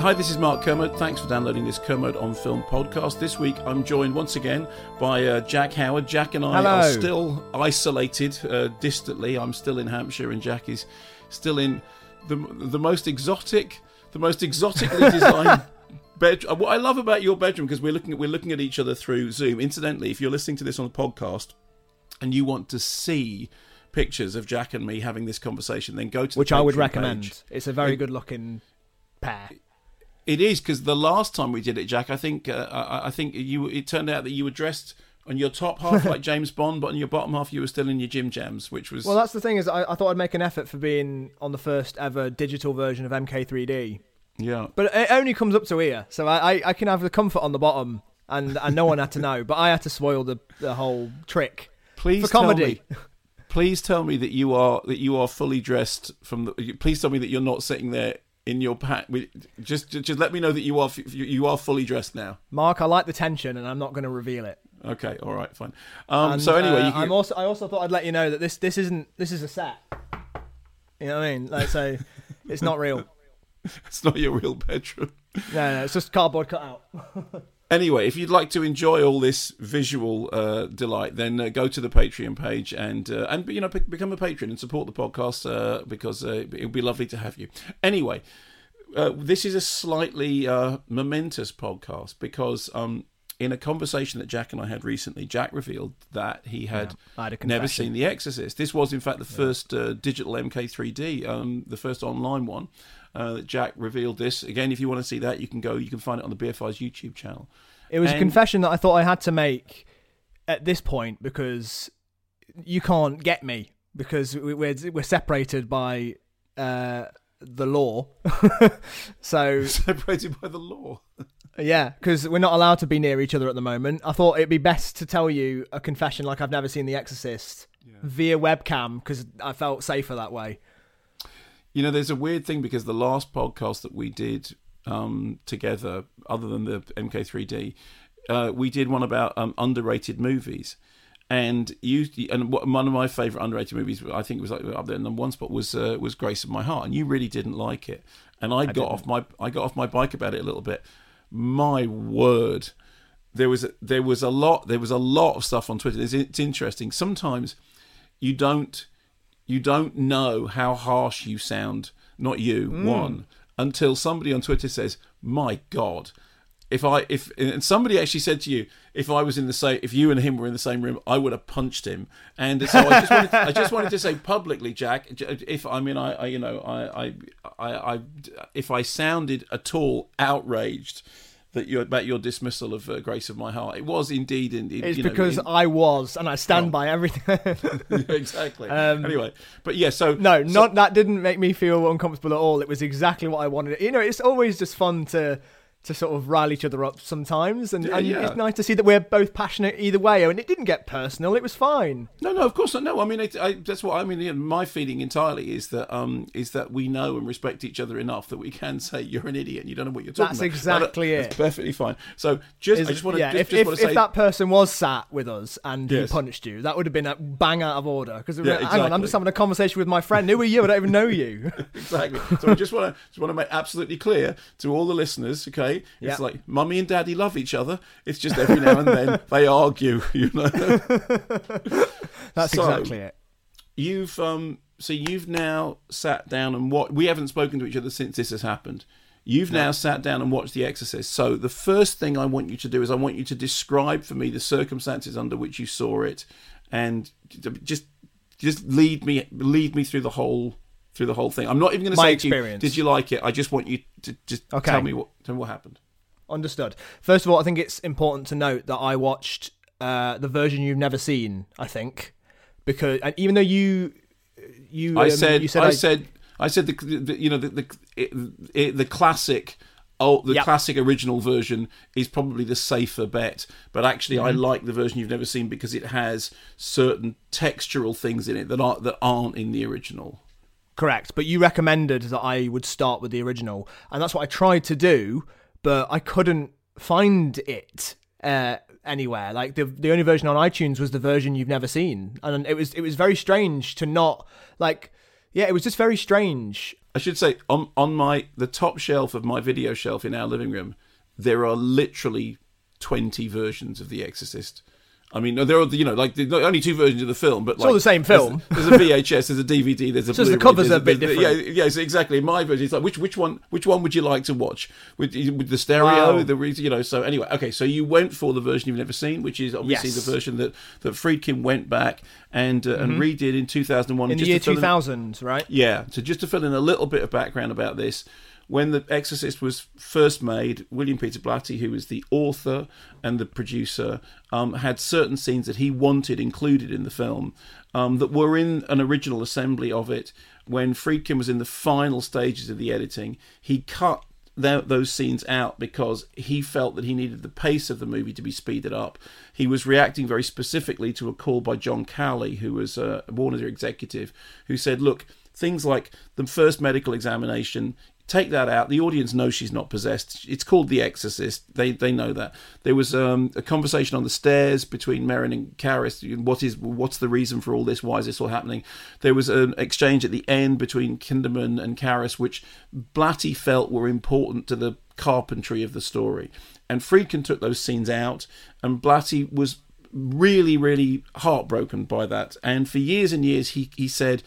Hi, this is Mark Kermode. Thanks for downloading this Kermode on Film podcast. This week I'm joined once again by uh, Jack Howard. Jack and I Hello. are still isolated uh, distantly. I'm still in Hampshire and Jack is still in the the most exotic, the most exotically designed bedroom. What I love about your bedroom because we're looking at we're looking at each other through Zoom. Incidentally, if you're listening to this on a podcast and you want to see pictures of Jack and me having this conversation, then go to the which I would recommend. page. It's a very And- good looking pair. It is because the last time we did it, Jack, I think uh, I, I think you. It turned out that you were dressed on your top half like James Bond, but on your bottom half you were still in your gym jams, which was Well, that's the thing is, I, I thought I'd make an effort for being on the first ever digital version of MK3D, yeah. but it only comes up to here, so I, I, I can have the comfort on the bottom, and, and no one had to know. But I had to spoil the the whole trick Please for tell comedy. me- please tell me that you are that you are fully dressed from the. Please tell me that you're not sitting there in your pack. with- Just just let me know that you are f- you are fully dressed now. Mark, I like the tension, and I'm not going to reveal it. Okay, all right, fine. Um, And, so anyway, uh, you can, I'm also I also thought I'd let you know that this this isn't this is a set. You know what I mean? Like so, it's not real. it's not your real bedroom. No, no, it's just cardboard cutout. Anyway, if you'd like to enjoy all this visual uh, delight, then uh, go to the Patreon page and uh, and you know be- become a patron and support the podcast uh, because uh, it would be lovely to have you. Anyway, uh, this is a slightly uh, momentous podcast because um, in a conversation that Jack and I had recently, Jack revealed that he had, I had never seen The Exorcist. This was, in fact, the first uh, digital MK3D, um, the first online one. Uh, Jack revealed this again. If you want to see that, you can go. You can find it on the BFI's YouTube channel. It was a confession that I thought I had to make at this point because you can't get me because we- we're we're separated by uh, the law. so separated by the law. yeah, because we're not allowed to be near each other at the moment. I thought it'd be best to tell you a confession like I've never seen The Exorcist via webcam because I felt safer that way. You know, there's a weird thing because the last podcast that we did um, together, other than the MK3D, uh, we did one about um, underrated movies. And you and one of my favorite underrated movies, I think it was like up there in number one spot was uh, was Grace of My Heart, and you really didn't like it. And I, got off my I got off my bike about it a little bit. My word, there was a, there was a lot there was a lot of stuff on Twitter. It's, it's interesting. Sometimes you don't you don't know how harsh you sound. Not you, one, until somebody on Twitter says, "My God." If I if and somebody actually said to you, if I was in the same, if you and him were in the same room, I would have punched him. And so I just wanted, I just wanted to say publicly, Jack, if I mean, I, I you know, I, I, I, I, if I sounded at all outraged that you about your dismissal of uh, Grace of My Heart, it was indeed, indeed. It's you know, because in- I was, and I stand by everything. exactly. Um, anyway, but yeah, so No, so- not that didn't make me feel uncomfortable at all. It was exactly what I wanted. You know, it's always just fun to to sort of rile each other up sometimes, and, Yeah, and yeah. it's nice to see that we're both passionate either way. And it didn't get personal; it was fine. No, no, of course not. No, I mean, it, I, that's what I mean. My feeling entirely is that um is that we know and respect each other enough that we can say you're an idiot and you don't know what you're talking That's about. exactly That's it. perfectly fine. So just Is- I just want to yeah, just, if, just if, say if that person was sat with us and Yes. he punched you, that would have been a bang out of order. Because Yeah, hang on, I'm just having a conversation with my friend. Who are you? I don't even know you. exactly. So I just want to just want to make absolutely clear to all the listeners. Okay, it's like mummy and daddy love each other. It's just every now and then they argue. You know. That's So- exactly it. You've um so you've now sat down and what we haven't spoken to each other since this has happened. You've now sat down and watched The Exorcist. So the first thing I want you to do is I want you to describe for me the circumstances under which you saw it, and just just lead me lead me through the whole through the whole thing. I'm not even going to say to you, experience. did you like it? I just want you to just Okay. tell me what tell me what happened. Understood. First of all, I think it's important to note that I watched uh, the version you've never seen. I think because and even though you you I um, said, you said I, said, I said the, the you know the the it, it, the classic. Oh, the Yep. classic original version is probably the safer bet, but actually, I Mm-hmm. like the version you've never seen because it has certain textural things in it that aren't that aren't in the original. Correct, but you recommended that I would start with the original, and that's what I tried to do, but I couldn't find it uh, anywhere. Like the the only version on iTunes was the version you've never seen, and it was it was very strange to not like. Yeah, it was just very strange. I should say on on my the top shelf of my video shelf in our living room, there are literally twenty versions of The Exorcist. I mean, there are you know like the, only two versions of the film, but It's all the same film. There's, a VHS, there's a DVD, there's a. The Blu-ray, covers are a bit there's- different. Yeah, yes, exactly. My version, it's like which which one which one would you like to watch with with the stereo, Wow. the you know. So anyway, okay, so you went for the version you've never seen, which is obviously Yes. the version that that Friedkin went back and uh, and redid in 2001 Mm-hmm. In the year to fill in- 2000, right? yeah, so just to fill in a little bit of background about this, when The Exorcist was first made, William Peter Blatty, who was the author and the producer, um, had certain scenes that he wanted included in the film um, that were in an original assembly of it. When Friedkin was in the final stages of the editing, he cut tho- those scenes out because he felt that he needed the pace of the movie to be speeded up. He was reacting very specifically to a call by John Calley, who was a Warner executive, who said, "Look, things like the first medical examination." Take that out. The audience knows she's not possessed. It's called The Exorcist. They they know that. There was um, a conversation on the stairs between Merrin and Karras. What is what's the reason for all this? Why is this all happening? There was an exchange at the end between Kinderman and Karras, which Blatty felt were important to the carpentry of the story. And Friedkin took those scenes out, and Blatty was really, really heartbroken by that. And for years and years, he he said,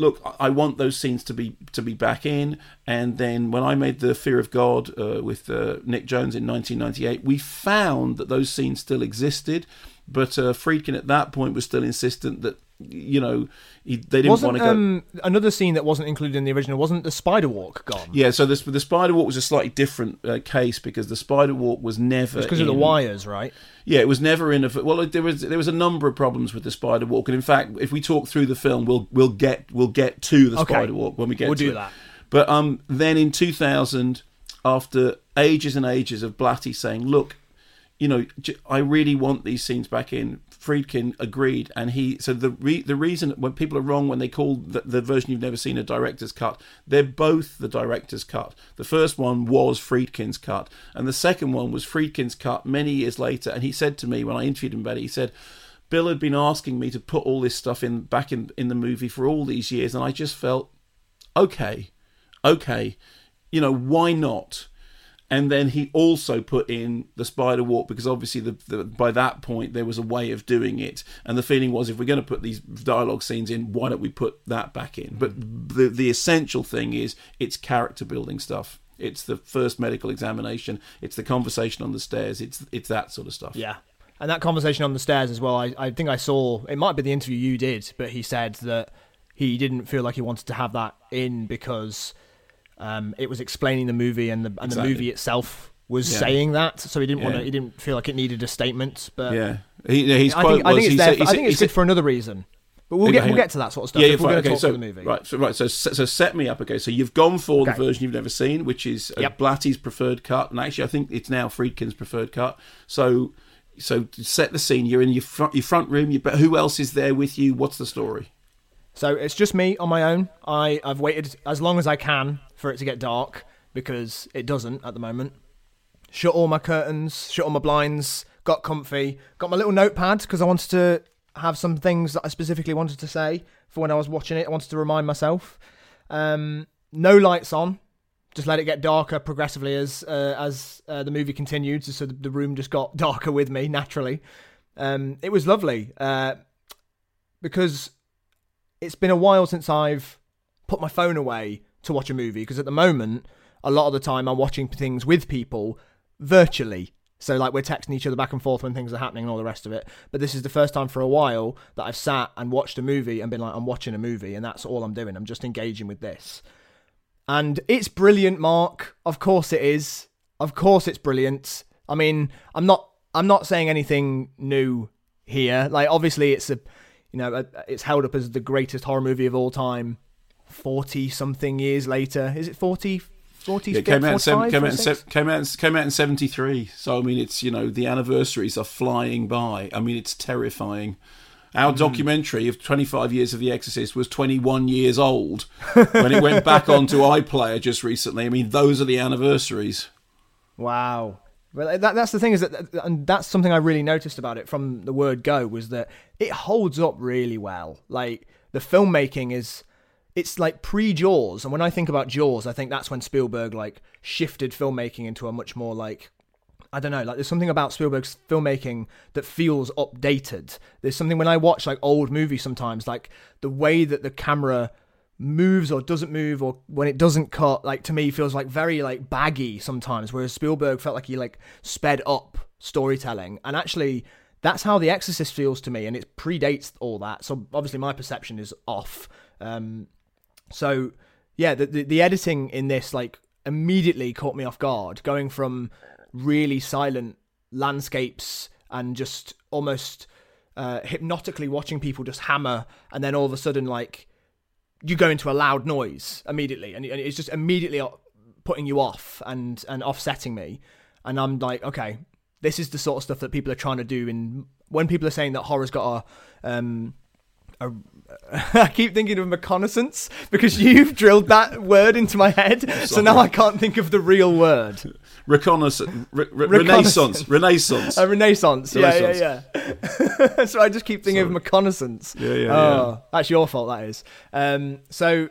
"Look, I want those scenes to be to be back in." And then when I made the Fear of God uh, with uh, Nick Jones in 1998, we found that those scenes still existed. But uh, Friedkin at that point was still insistent that you know he, they didn't want to go. um, another scene that wasn't included in the original? Wasn't the spider walk gone? Yeah, so this, the spider walk was a slightly different uh, case because the spider walk was never because of the wires, right? Yeah, it was never in a. Well, there was there was a number of problems with the spider walk, and in fact, if we talk through the film, we'll we'll get we'll get to the Okay. spider walk when we get We'll to do it. that. But um, then in 2000, after ages and ages of Blatty saying, "Look, you know, I really want these scenes back in." Friedkin agreed, and he so the re, the reason when people are wrong when they call the, the version you've never seen a director's cut, they're both the director's cut. The first one was Friedkin's cut, and the second one was Friedkin's cut many years later. And he said to me when I interviewed him about it, he said. Bill had been asking me to put all this stuff in back in, in the movie for all these years, and I just felt okay, okay, you know, why not? And then he also put in the spider walk because obviously the, the, by that point there was a way of doing it, and the feeling was if we're going to put these dialogue scenes in, why don't we put that back in? But the the essential thing is it's character building stuff. It's the first medical examination. It's the conversation on the stairs. It's it's that sort of stuff. Yeah. And that conversation on the stairs as well, I, I think I saw, it might be the interview you did, but he said that he didn't feel like he wanted to have that in because um, it was explaining the movie and the, and Exactly. the movie itself was Yeah. saying that. So he didn't want to, he didn't feel like it needed a statement. But Yeah. He, his I quote think, I think it's there. said- for- I think it's good for another reason. But we'll Okay, get we'll get to that sort of stuff Yeah, if yeah, we're fine. going to okay, talk so, the movie. Right, so right, so so set me up. Okay, so you've gone for the version you've never seen, which is uh, Yep. Blatty's preferred cut, and actually I think it's now Friedkin's preferred cut. So so set the scene. You're in your front your front room. You, but who else is there with you? What's the story? So it's just me on my own. I, I've waited as long as I can for it to get dark because it doesn't at the moment. Shut all my curtains, shut all my blinds, got comfy, got my little notepad because I wanted to have some things that I specifically wanted to say for when I was watching it. I wanted to remind myself. Um, no lights on, just let it get darker progressively as uh, as uh, the movie continued. So the, room just got darker with me naturally. Um, it was lovely uh, because it's been a while since I've put my phone away to watch a movie because at the moment, a lot of the time I'm watching things with people virtually. So like we're texting each other back and forth when things are happening and all the rest of it. But this is the first time for a while that I've sat and watched a movie and been like, I'm watching a movie and that's all I'm doing. I'm just engaging with this. And it's brilliant, Mark. Of course it is. Of course it's brilliant. I mean, I'm not I'm not saying anything new here. Like obviously it's a you know, uh, uh, it's held up as the greatest horror movie of all time 40 something years later. Is it 40 40 Yeah, it came out, in, seven, came, out in, 46? se- came, out came out in 73. So, I mean, it's, you know, the anniversaries are flying by. I mean, it's terrifying. Our mm-hmm. documentary of 25 years of The Exorcist was 21 years old when it went back onto iPlayer just recently. I mean, those are the anniversaries. Wow. Well, that, that's the thing is that, and that's something I really noticed about it from the word go was that it holds up really well. Like the filmmaking is, it's like pre Jaws, and when I think about Jaws, I think that's when Spielberg like shifted filmmaking into a much more like I don't know, like there's something about Spielberg's filmmaking that feels updated. There's something when I watch like old movies sometimes, like the way that the camera moves or doesn't move or when it doesn't cut, like to me feels like very like baggy sometimes. Whereas Spielberg felt like he like sped up storytelling. And actually that's how The Exorcist feels to me, and it predates all that. So obviously my perception is off. Um so yeah, the, the the editing in this like immediately caught me off guard, going from really silent landscapes and just almost uh, hypnotically watching people just hammer, and then all of a sudden like you go into a loud noise immediately, and, and it's just immediately putting you off and and offsetting me, and I'm like, okay, this is the sort of stuff that people are trying to do. In when people are saying that horror's got a um, a, I keep thinking of reconnaissance because you've drilled that word into my head, so now I can't think of the real word. Reconnaissance, re- re- Reconnaissance. Renaissance, Renaissance. A renaissance. Yeah, yeah, yeah. so I just keep thinking of reconnaissance. Yeah, yeah, oh, That's your fault, that is. Um, so,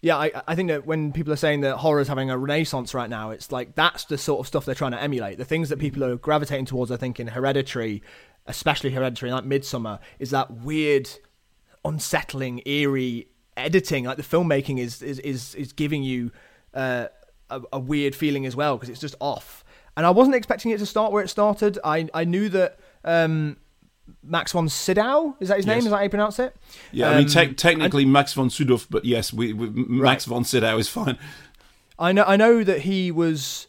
yeah, I, I think that when people are saying that horror is having a renaissance right now, it's like that's the sort of stuff they're trying to emulate. The things that people are gravitating towards, I think, in Hereditary, especially Hereditary, like Midsommar, is that weird, unsettling, eerie editing. Like the filmmaking is is is, is giving you uh, a, a weird feeling as well because it's just off. And I wasn't expecting it to start where it started. I I knew that um, Max von Sydow is that his name? Yes. Is that how you pronounce it? yeah, I mean, Um, te- technically Max von Sydow, but yes, we, we Max von Sydow is fine. I know I know that he was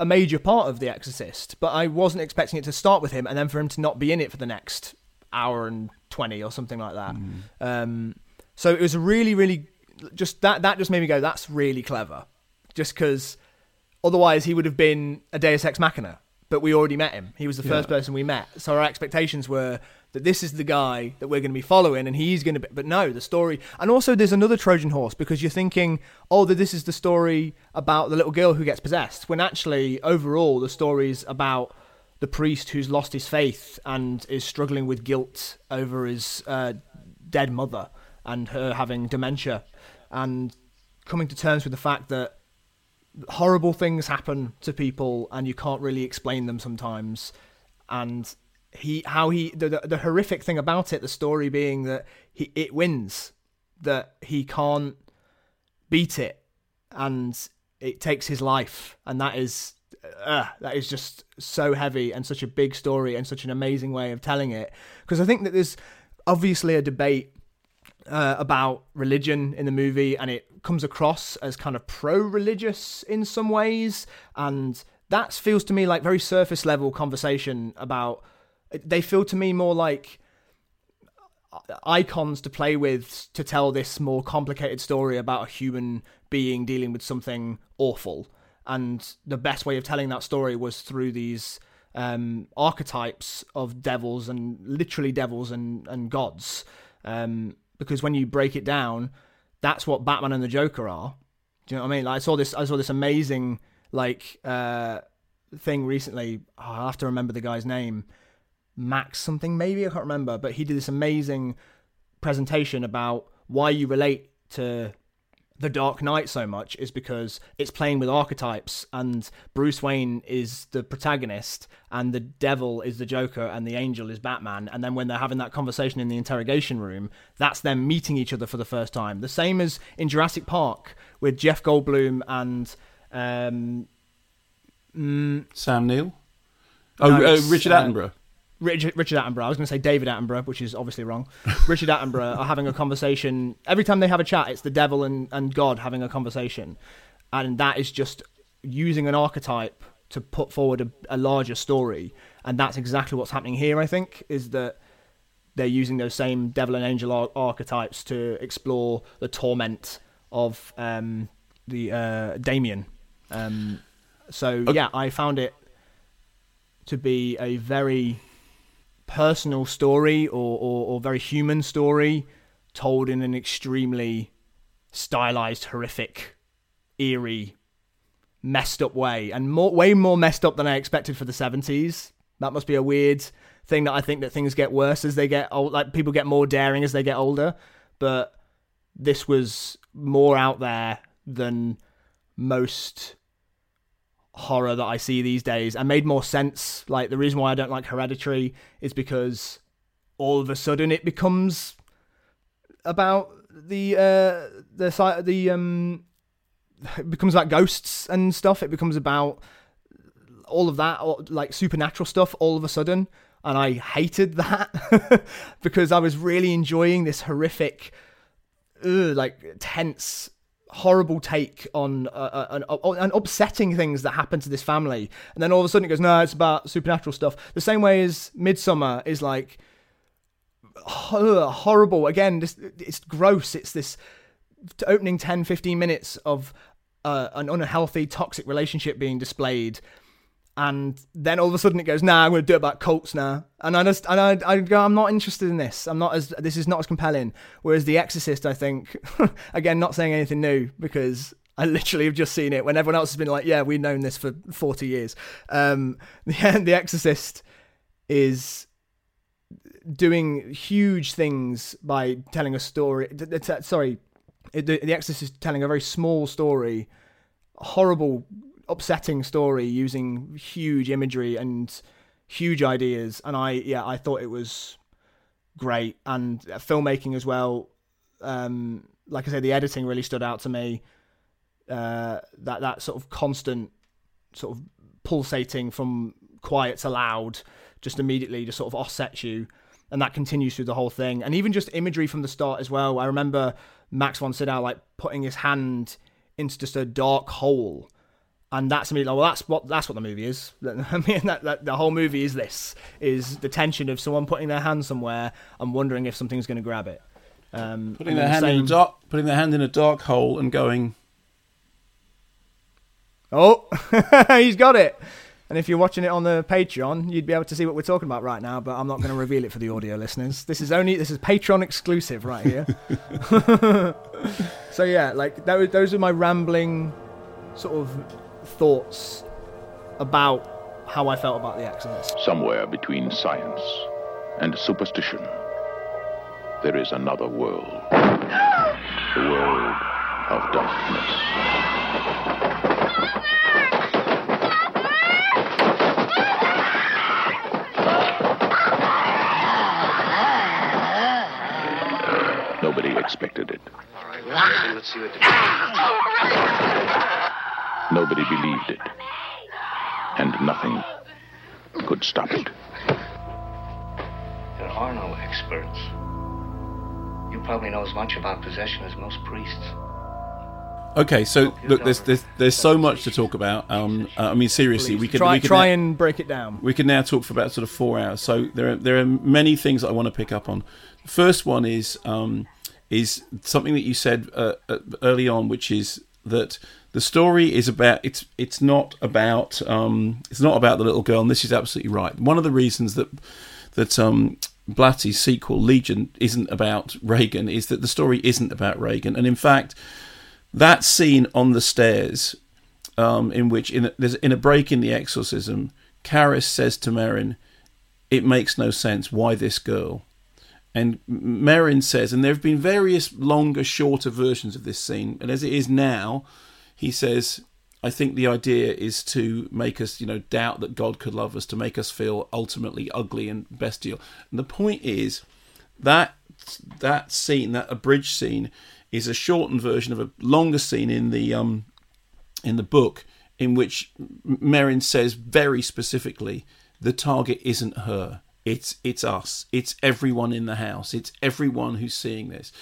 a major part of The Exorcist, but I wasn't expecting it to start with him and then for him to not be in it for the next hour and twenty or something like that. Um, so it was really, really just that that just made me go, that's really clever, just because otherwise he would have been a Deus Ex Machina. But we already met him. He was the first Yeah. person we met. So our expectations were that this is the guy that we're going to be following and he's going to be. But no, the story. And also, there's another Trojan horse because you're thinking, oh, that this is the story about the little girl who gets possessed. When actually, overall, the story's about the priest who's lost his faith and is struggling with guilt over his uh, dead mother and her having dementia and coming to terms with the fact that horrible things happen to people and you can't really explain them sometimes. And he how he the, the, the horrific thing about it the story being that he it wins that he can't beat it and it takes his life. And that is uh, that is just so heavy and such a big story and such an amazing way of telling it. Because i think that there's obviously a debate uh, about religion in the movie, and it comes across as kind of pro-religious in some ways, and that feels to me like very surface level conversation about. They feel to me more like icons to play with to tell this more complicated story about a human being dealing with something awful. And the best way of telling that story was through these um, archetypes of devils and literally devils and, and gods. Um, because when you break it down, that's what Batman and the Joker are. Do you know what I mean? Like I saw this, I saw this amazing like uh, thing recently. Oh, I have to remember the guy's name. Max something maybe I can't remember, but he did this amazing presentation about why you relate to The Dark Knight so much is because it's playing with archetypes, and Bruce Wayne is the protagonist, and the devil is the Joker, and the angel is Batman. And then when they're having that conversation in the interrogation room, that's them meeting each other for the first time. The same as in Jurassic Park with Jeff Goldblum and um, Sam Neill. Oh, No, uh, Richard uh, Attenborough. Richard, Richard Attenborough. I was going to say David Attenborough, which is obviously wrong. Richard Attenborough are having a conversation. Every time they have a chat, it's the devil and, and God having a conversation. And that is just using an archetype to put forward a, a larger story. And that's exactly what's happening here, I think, is that they're using those same devil and angel ar- archetypes to explore the torment of um, the uh, Damien. Um, so, yeah, I found it to be a very personal story or, or, or very human story told in an extremely stylized, horrific, eerie, messed up way, and more, way more messed up than I expected for the seventies. That must be a weird thing that I think that things get worse as they get old. Like people get more daring as they get older, but this was more out there than most horror that I see these days and made more sense. Like the reason why I don't like Hereditary is because all of a sudden it becomes about the uh the the um it becomes like ghosts and stuff. It becomes about all of that or like supernatural stuff all of a sudden and I hated that because I was really enjoying this horrific ugh, like tense horrible take on uh, uh, an, uh, upsetting things that happen to this family. And then all of a sudden it goes no it's about supernatural stuff. The same way as Midsommar is like horrible. Again it's gross. It's this opening 10 15 minutes of uh, an unhealthy toxic relationship being displayed and then all of a sudden it goes, "Nah, I'm going to do it about cults now." And I just, and I, I go, "I'm not interested in this. I'm not as this is not as compelling." Whereas The Exorcist, I think, again, not saying anything new because I literally have just seen it when everyone else has been like, "Yeah, we've known this for 40 years." Um, the, the Exorcist is doing huge things by telling a story. Sorry, the Exorcist is telling a very small story, horrible upsetting story using huge imagery and huge ideas and i yeah i thought it was great. And filmmaking as well um like i said the editing really stood out to me. Uh that that sort of constant sort of pulsating from quiet to loud just immediately just sort of offsets you and that continues through the whole thing. And even just imagery from the start as well. I remember max von sydow like putting his hand into just a dark hole and that's me. Like, well, that's what that's what the movie is. I mean, that, that the whole movie is this: is the tension of someone putting their hand somewhere and wondering if something's going to grab it. Um, Putting their the hand in a dark, putting their hand in a dark hole and going. Oh, he's got it. And if you're watching it on the Patreon, you'd be able to see what we're talking about right now. But I'm not going to reveal it for the audio listeners. This is only this is Patreon exclusive right here. so yeah, like that, those are my rambling sort of thoughts about how I felt about The Exorcist. Somewhere between science and superstition, there is another world. The world of darkness. Nobody expected it. Let's see what Nobody believed it. And nothing could stop it. There are no experts. You probably know as much about possession as most priests. Okay, so look, there's there's there's so much to talk about. Um, uh, I mean, seriously, we could try we could try now- and break it down. we can now talk for about sort of four hours. So there are there are many things that I want to pick up on. The first one is um, is something that you said uh, uh, early on, which is that the story is about it's it's not about um, it's not about the little girl, and this is absolutely right. One of the reasons that that um, Blatty's sequel Legion isn't about Regan is that the story isn't about Regan, and in fact, that scene on the stairs um, in which in a, in a break in the exorcism, Karras says to Merrin, "It makes no sense. Why this girl?" And Merrin says, and there have been various longer, shorter versions of this scene, and as it is now, he says, I think the idea is to make us, you know, doubt that God could love us, to make us feel ultimately ugly and bestial. And the point is that that scene, that abridged scene, is a shortened version of a longer scene in the um in the book, in which Merrin says very specifically, the target isn't her. It's it's us. It's everyone in the house. It's everyone who's seeing this.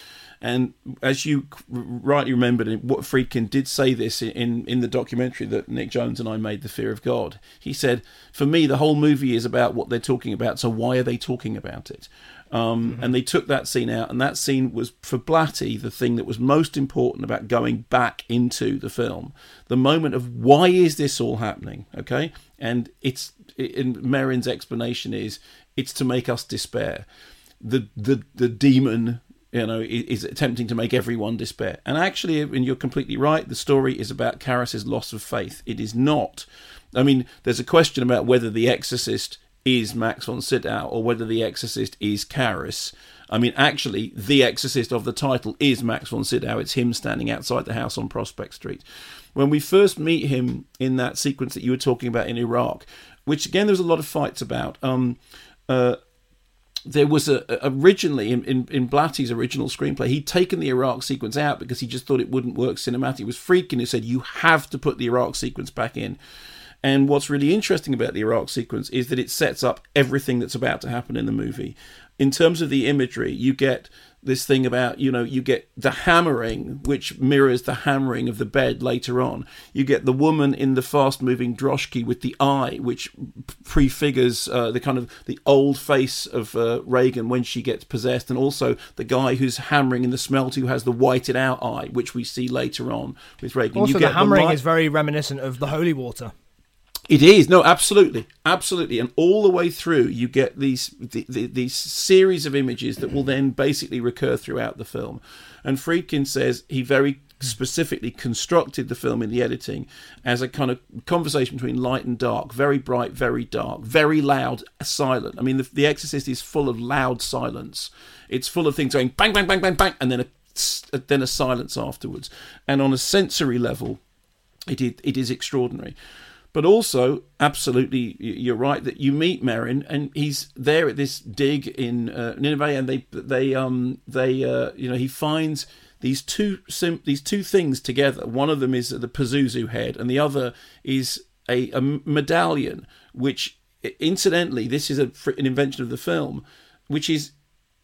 And as you rightly remembered, what Friedkin did say this in, in the documentary that Nick Jones and I made, The Fear of God. He said, For me, the whole movie is about what they're talking about, so why are they talking about it? Um, mm-hmm. And they took that scene out, and that scene was for Blatty the thing that was most important about going back into the film. The moment of why is this all happening? Okay, and it's in Merrin's explanation is it's to make us despair. The the the demon you know, is attempting to make everyone despair. And actually, and you're completely right, the story is about Karras's loss of faith. It is not. I mean, there's a question about whether the exorcist is Max von Sydow or whether the exorcist is Karras. I mean, actually, the exorcist of the title is Max von Sydow. It's him standing outside the house on Prospect Street. When we first meet him in that sequence that you were talking about in Iraq, which again, there's a lot of fights about. Um, uh, there was a, originally in, in, in Blatty's original screenplay, he'd taken the Iraq sequence out because he just thought it wouldn't work cinematic. It was Friedkin who said you have to put the Iraq sequence back in. And what's really interesting about the Iraq sequence is that it sets up everything that's about to happen in the movie. In terms of the imagery, you get this thing about you know you get the hammering which mirrors the hammering of the bed later on. You get the woman in the fast moving droshky with the eye which prefigures uh, the kind of the old face of uh, Regan when she gets possessed and also the guy who's hammering in the smelt who has the whited out eye which we see later on with Regan. Also the hammering the is very reminiscent of the holy water it is no, absolutely, absolutely, and all the way through, you get these the, the, these series of images that will then basically recur throughout the film. And Friedkin says he very specifically constructed the film in the editing as a kind of conversation between light and dark, very bright, very dark, very loud, silent. I mean, the, the Exorcist is full of loud silence. It's full of things going bang, bang, bang, bang, bang, and then a then a silence afterwards. And on a sensory level, it it is extraordinary. But also, absolutely, you're right that you meet Merrin, and he's there at this dig in uh, Nineveh, and they they um they uh, you know he finds these two sim- these two things together. One of them is the Pazuzu head, and the other is a, a medallion, which incidentally, this is a, an invention of the film, which is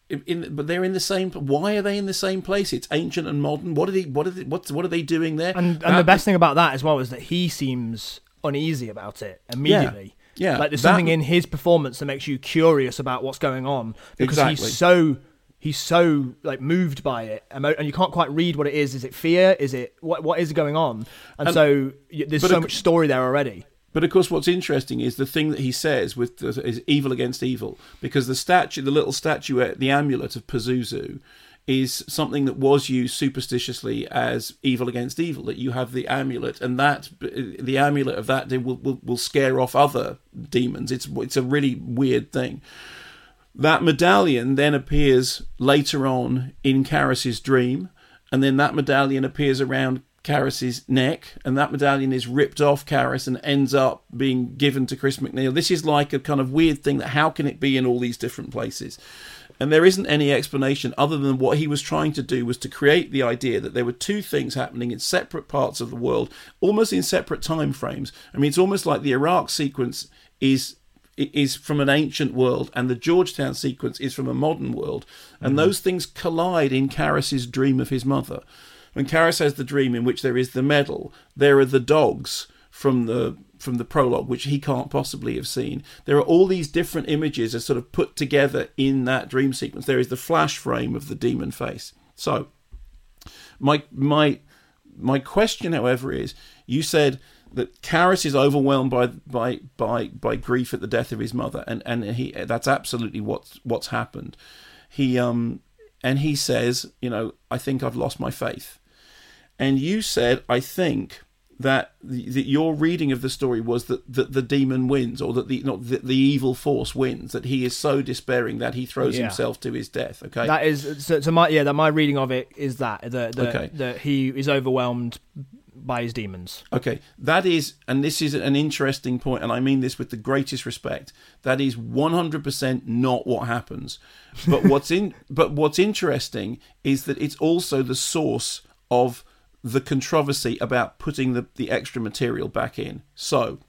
in, but they're in the same. Why are they in the same place? It's ancient and modern. What are they? What are they? What, what are they doing there? And, and that, the best thing about that as well is that he seems uneasy about it immediately. Yeah, yeah like there's that, something in his performance that makes you curious about what's going on because exactly. he's so he's so like moved by it, and you can't quite read what it is. Is it fear? Is it what? What is going on? And, and so there's so much story there already. But of course, what's interesting is the thing that he says with the, is evil against evil, because the statue, the little statuette, the amulet of Pazuzu, is something that was used superstitiously as evil against evil. That you have the amulet, and that the amulet of that will, will, will scare off other demons. It's it's a really weird thing. That medallion then appears later on in Karras's dream, and then that medallion appears around Karras's neck, and that medallion is ripped off Karras and ends up being given to Chris MacNeil. This is like a kind of weird thing that how can it be in all these different places? And there isn't any explanation other than what he was trying to do was to create the idea that there were two things happening in separate parts of the world, almost in separate time frames. I mean, it's almost like the Iraq sequence is is from an ancient world and the Georgetown sequence is from a modern world. And mm-hmm. those things collide in Karras's dream of his mother. When Karras has the dream in which there is the medal, there are the dogs from the from the prologue, which he can't possibly have seen. There are all these different images are sort of put together in that dream sequence. There is the flash frame of the demon face. So, my my my question, however, is you said that Karras is overwhelmed by by by by grief at the death of his mother, and and he that's absolutely what's what's happened. He um and he says, you know, I think I've lost my faith, and you said, I think that the, that your reading of the story was that, that the demon wins, or that the not that the evil force wins. That he is so despairing that he throws Yeah. himself to his death. Okay, That is so, so my yeah. That my reading of it is that that that, Okay. that he is overwhelmed by his demons. Okay, that is, and this is an interesting point, and I mean this with the greatest respect. That is one hundred percent not what happens. But what's in, but what's interesting is that it's also the source of the controversy about putting the the extra material back in. So,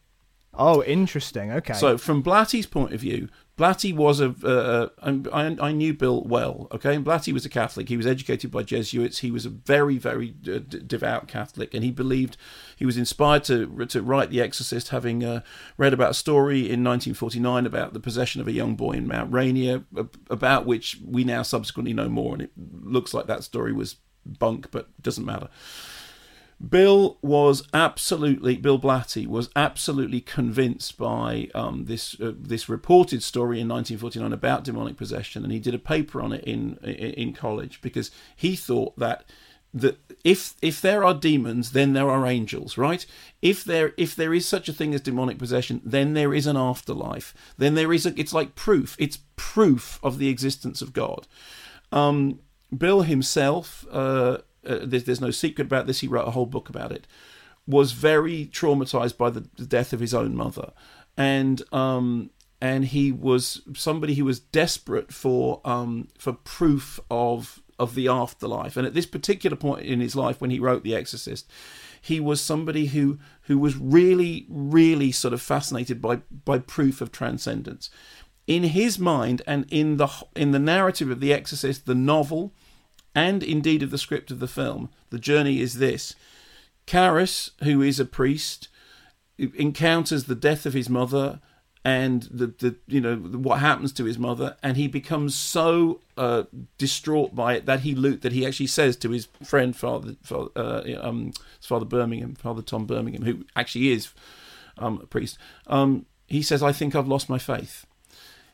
Oh, interesting. Okay. so from Blatty's point of view, Blatty was a. Uh, I, I knew Bill well. Okay, and Blatty was a Catholic. He was educated by Jesuits. He was a very, very uh, d- devout Catholic, and he believed he was inspired to to write The Exorcist, having uh, read about a story in 1949 about the possession of a young boy in Mount Rainier, about which we now subsequently know more, and it looks like that story was bunk, but doesn't matter. Bill was absolutely Bill Blatty was absolutely convinced by um, this uh, this reported story in 1949 about demonic possession, and he did a paper on it in in, in college because he thought that that if if there are demons, then there are angels, right? If there if there is such a thing as demonic possession, then there is an afterlife. Then there is a it's like proof. It's proof of the existence of God. Um, Bill himself, uh, uh, there's, there's no secret about this. He wrote a whole book about it. Was very traumatized by the, the death of his own mother, and um, and he was somebody who was desperate for um, for proof of of the afterlife. And at this particular point in his life, when he wrote The Exorcist, he was somebody who who was really really sort of fascinated by by proof of transcendence in his mind and in the in the narrative of the exorcist the novel and indeed of the script of the film the journey is this. Karras, who is a priest encounters the death of his mother and the, the you know what happens to his mother and he becomes so uh, distraught by it that he loot that he actually says to his friend father father, uh, um, father Birmingham father Tom Bermingham who actually is um, a priest um, he says I think I've lost my faith.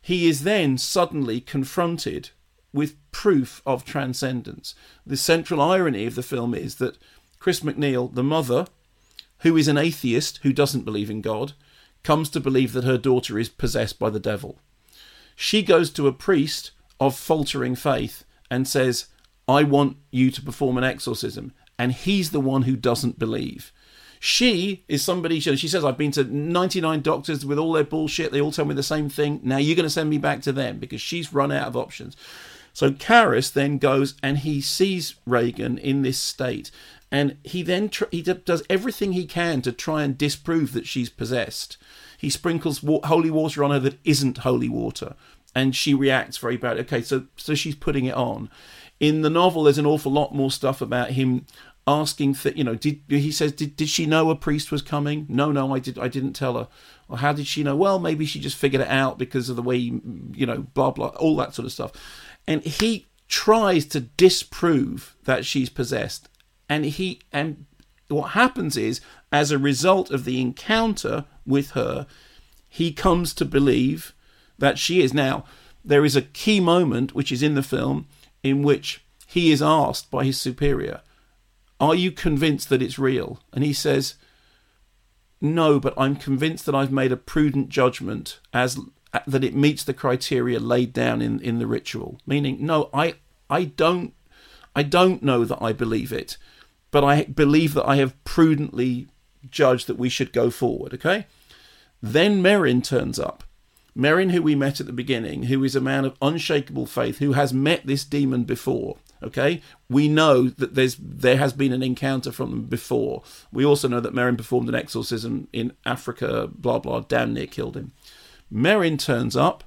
He is then suddenly confronted with proof of transcendence. The central irony of the film is that Chris MacNeil, the mother, who is an atheist who doesn't believe in God, comes to believe that her daughter is possessed by the devil. She goes to a priest of faltering faith and says, I want you to perform an exorcism. And he's the one who doesn't believe. She is somebody, she says, I've been to 99 doctors with all their bullshit. They all tell me the same thing. Now you're going to send me back to them because she's run out of options. So Karras then goes and he sees Regan in this state. And he then tr- he d- does everything he can to try and disprove that she's possessed. He sprinkles wa- holy water on her that isn't holy water, and she reacts very bad. Okay, so so she's putting it on. In the novel, there's an awful lot more stuff about him asking th- you know did he says did, did she know a priest was coming no no i did i didn't tell her or how did she know well maybe she just figured it out because of the way you know blah blah all that sort of stuff and he tries to disprove that she's possessed and he and what happens is as a result of the encounter with her he comes to believe that she is now there is a key moment which is in the film in which he is asked by his superior are you convinced that it's real? And he says, No, but I'm convinced that I've made a prudent judgment as Uh, that it meets the criteria laid down in, in the ritual. Meaning, no, I I don't I don't know that I believe it, but I believe that I have prudently judged that we should go forward, okay? Then Merrin turns up. Merrin, who we met at the beginning, who is a man of unshakable faith, who has met this demon before. Okay, we know that there's there has been an encounter from them before. We also know that Merrin performed an exorcism in Africa. Blah blah. Damn near killed him. Merrin turns up,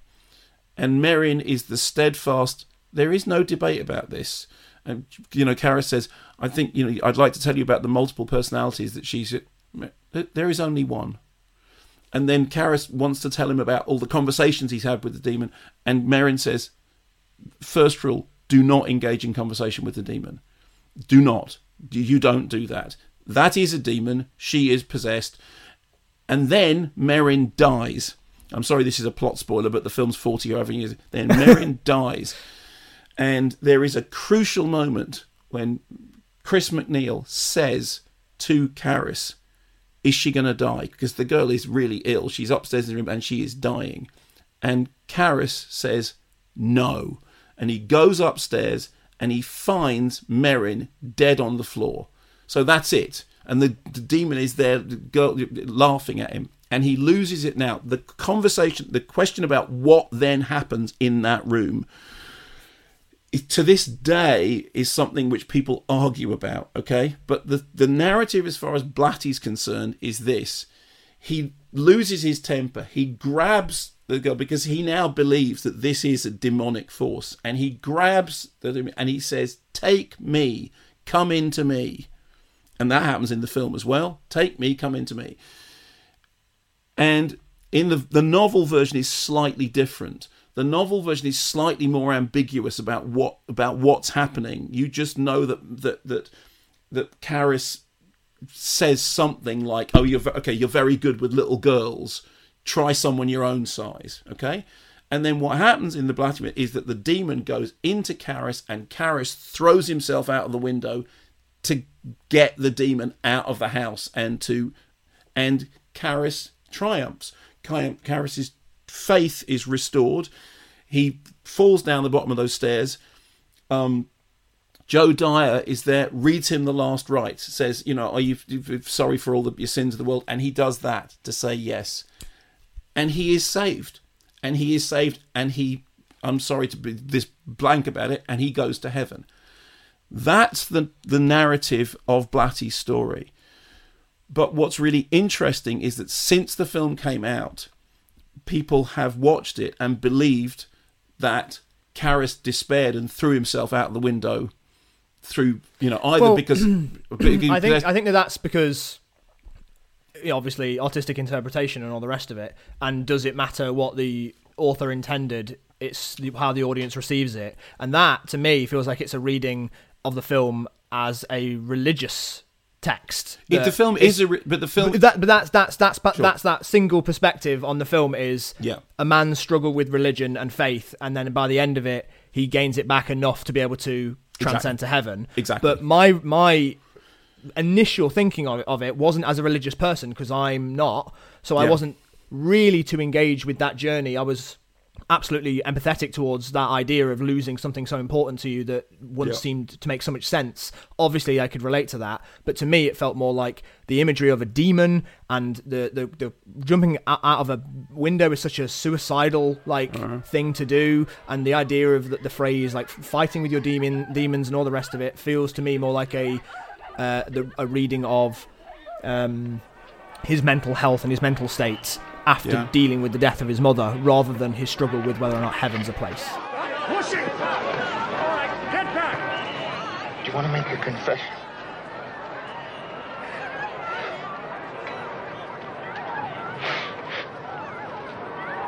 and Merrin is the steadfast. There is no debate about this. And you know, Karras says, "I think you know. I'd like to tell you about the multiple personalities that she's. There is only one." And then Karras wants to tell him about all the conversations he's had with the demon, and Merrin says, first rule, do not engage in conversation with the demon. Do not. You don't do that. That is a demon. She is possessed. And then Merrin dies. I'm sorry, this is a plot spoiler, but the film's 40 or however years. Then Merrin dies. And there is a crucial moment when Chris MacNeil says to Karras, is she going to die? Because the girl is really ill. She's upstairs in the room and she is dying. And Karras says no. And he goes upstairs and he finds Merrin dead on the floor. So that's it. And the, the demon is there, the girl laughing at him. And he loses it. Now. The conversation, the question about what then happens in that room to this day is something which people argue about okay? But the the narrative as far as blatty's concerned is this. He loses his temper. He grabs the girl because he now believes that this is a demonic force and he grabs the and he says take me. Come into me. And that happens in the film as well. Take me. Come into me and in the the novel version is slightly different the novel version is slightly more ambiguous about what about what's happening. You just know that that that that Karras says something like, "Oh, you're okay. You're very good with little girls. Try someone your own size." Okay, and then what happens in the Blatty is that the demon goes into Karras, and Karras throws himself out of the window to get the demon out of the house, and to and Karras triumphs. Karras's faith is restored. He falls down the bottom of those stairs. Um, Joe Dyer is there, reads him the last rites, says, you know, are you sorry for all the, your sins of the world? And he does that to say yes. And he is saved. And he is saved. And he, I'm sorry to be this blank about it, and he goes to heaven. That's the, the narrative of Blatty's story. But what's really interesting is that since the film came out, people have watched it and believed that Karras despaired and threw himself out the window through you know either Well, because I think I think that that's because you know, obviously artistic interpretation and all the rest of it. And does it matter what the author intended? It's how the audience receives it, and that to me feels like it's a reading of the film as a religious text. If the film is a but the film but, that, but that's that's that's but Sure. that's that single perspective on the film is Yeah. a man's struggle with religion and faith, and then by the end of it, he gains it back enough to be able to transcend to heaven. Exactly. But my my initial thinking of it, of it wasn't as a religious person because I'm not, so I wasn't really to engage with that journey. I was absolutely empathetic towards that idea of losing something so important to you that once Yeah. seemed to make so much sense. Obviously, I could relate to that, but to me, it felt more like the imagery of a demon and the the, the jumping out of a window is such a suicidal like Uh-huh. thing to do, and the idea of the, the phrase like fighting with your demon demons and all the rest of it feels to me more like a uh, the, a reading of um, his mental health and his mental states after Yeah. dealing with the death of his mother, rather than his struggle with whether or not heaven's a place. Push it! All right, get back! Do you want to make a confession?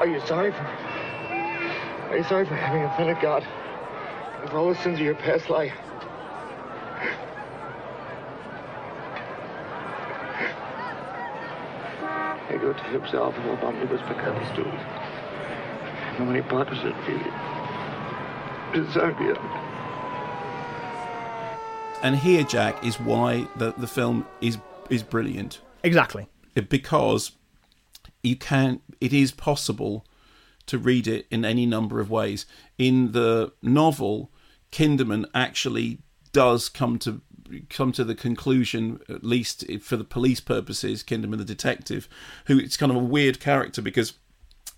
Are you sorry for... Are you sorry for having offended God? And for all the sins of your past life? He wrote to himself and about me was because too. How many partners it feel? It's Zambia. and here Jack is why the the film is is brilliant Exactly. Because you can it is possible to read it in any number of ways in the novel Kinderman actually does come to come to the conclusion at least for the police purposes Kinderman the detective who it's kind of a weird character because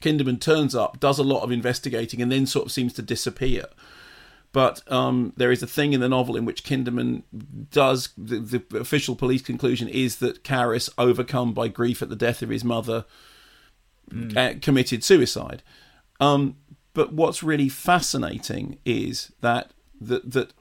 Kinderman turns up does a lot of investigating and then sort of seems to disappear but um, there is a thing in the novel in which Kinderman does the, the official police conclusion is that Karras, overcome by grief at the death of his mother, uh, committed suicide. Um, but what's really fascinating is that that that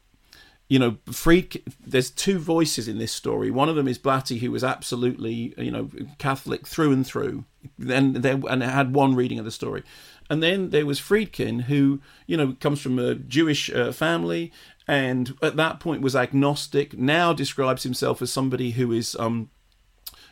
you know Fried. There's two voices in this story. One of them is Blatty, who was absolutely you know Catholic through and through, and there and had one reading of the story. And then there was Friedkin, who you know comes from a Jewish uh, family, and at that point was agnostic. Now describes himself as somebody who is um,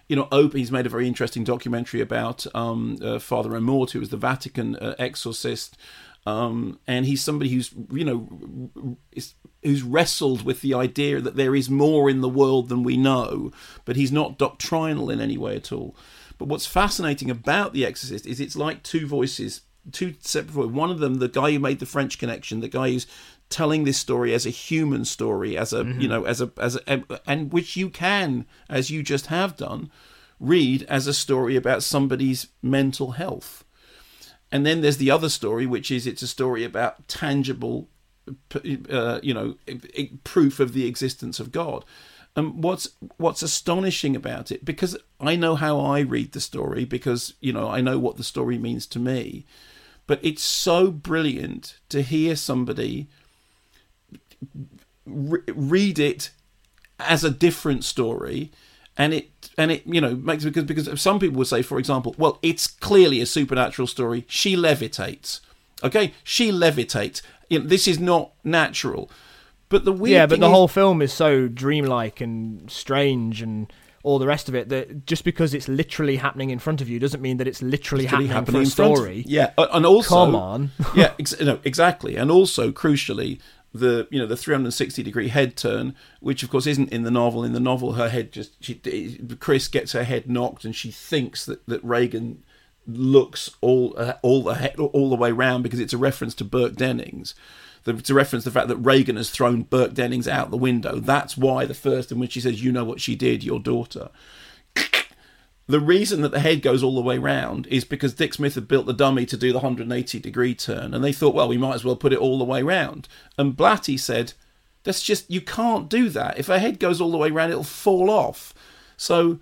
you know, open. He's made a very interesting documentary about um, uh, Father Amorth, who was the Vatican uh, exorcist. Um, and he's somebody who's you know is, who's wrestled with the idea that there is more in the world than we know, but he's not doctrinal in any way at all. But what's fascinating about The Exorcist is it's like two voices, two separate voices. One of them, the guy who made the French Connection, the guy who's telling this story as a human story, as a you know, as a as a, and which you can, as you just have done, read as a story about somebody's mental health. And then there's the other story, which is it's a story about tangible, uh, you know, proof of the existence of God. And what's what's astonishing about it, because I know how I read the story, because you know I know what the story means to me, but it's so brilliant to hear somebody re- read it as a different story and it and it you know makes because because some people would say for example well it's clearly a supernatural story. She levitates. Okay? She levitates. You know, this is not natural. But the weird yeah but the is, whole film is so dreamlike and strange and all the rest of it that just because it's literally happening in front of you doesn't mean that it's literally, happening, happening for a in front of- story. Yeah and also come on. Yeah ex- no, exactly. And also crucially the you know the 360 degree head turn which of course isn't in the novel. In the novel her head just she chris gets her head knocked and she thinks that that regan looks all uh, all the head, all the way round because it's a reference to burke dennings. It's a reference to the fact that regan has thrown burke dennings out the window. That's why the first in which she says you know what she did your daughter the reason that the head goes all the way round is because Dick Smith had built the dummy to do the 180 degree turn, and they thought, well, we might as well put it all the way round. And Blatty said, that's just, you can't do that. If a head goes all the way round, it'll fall off. So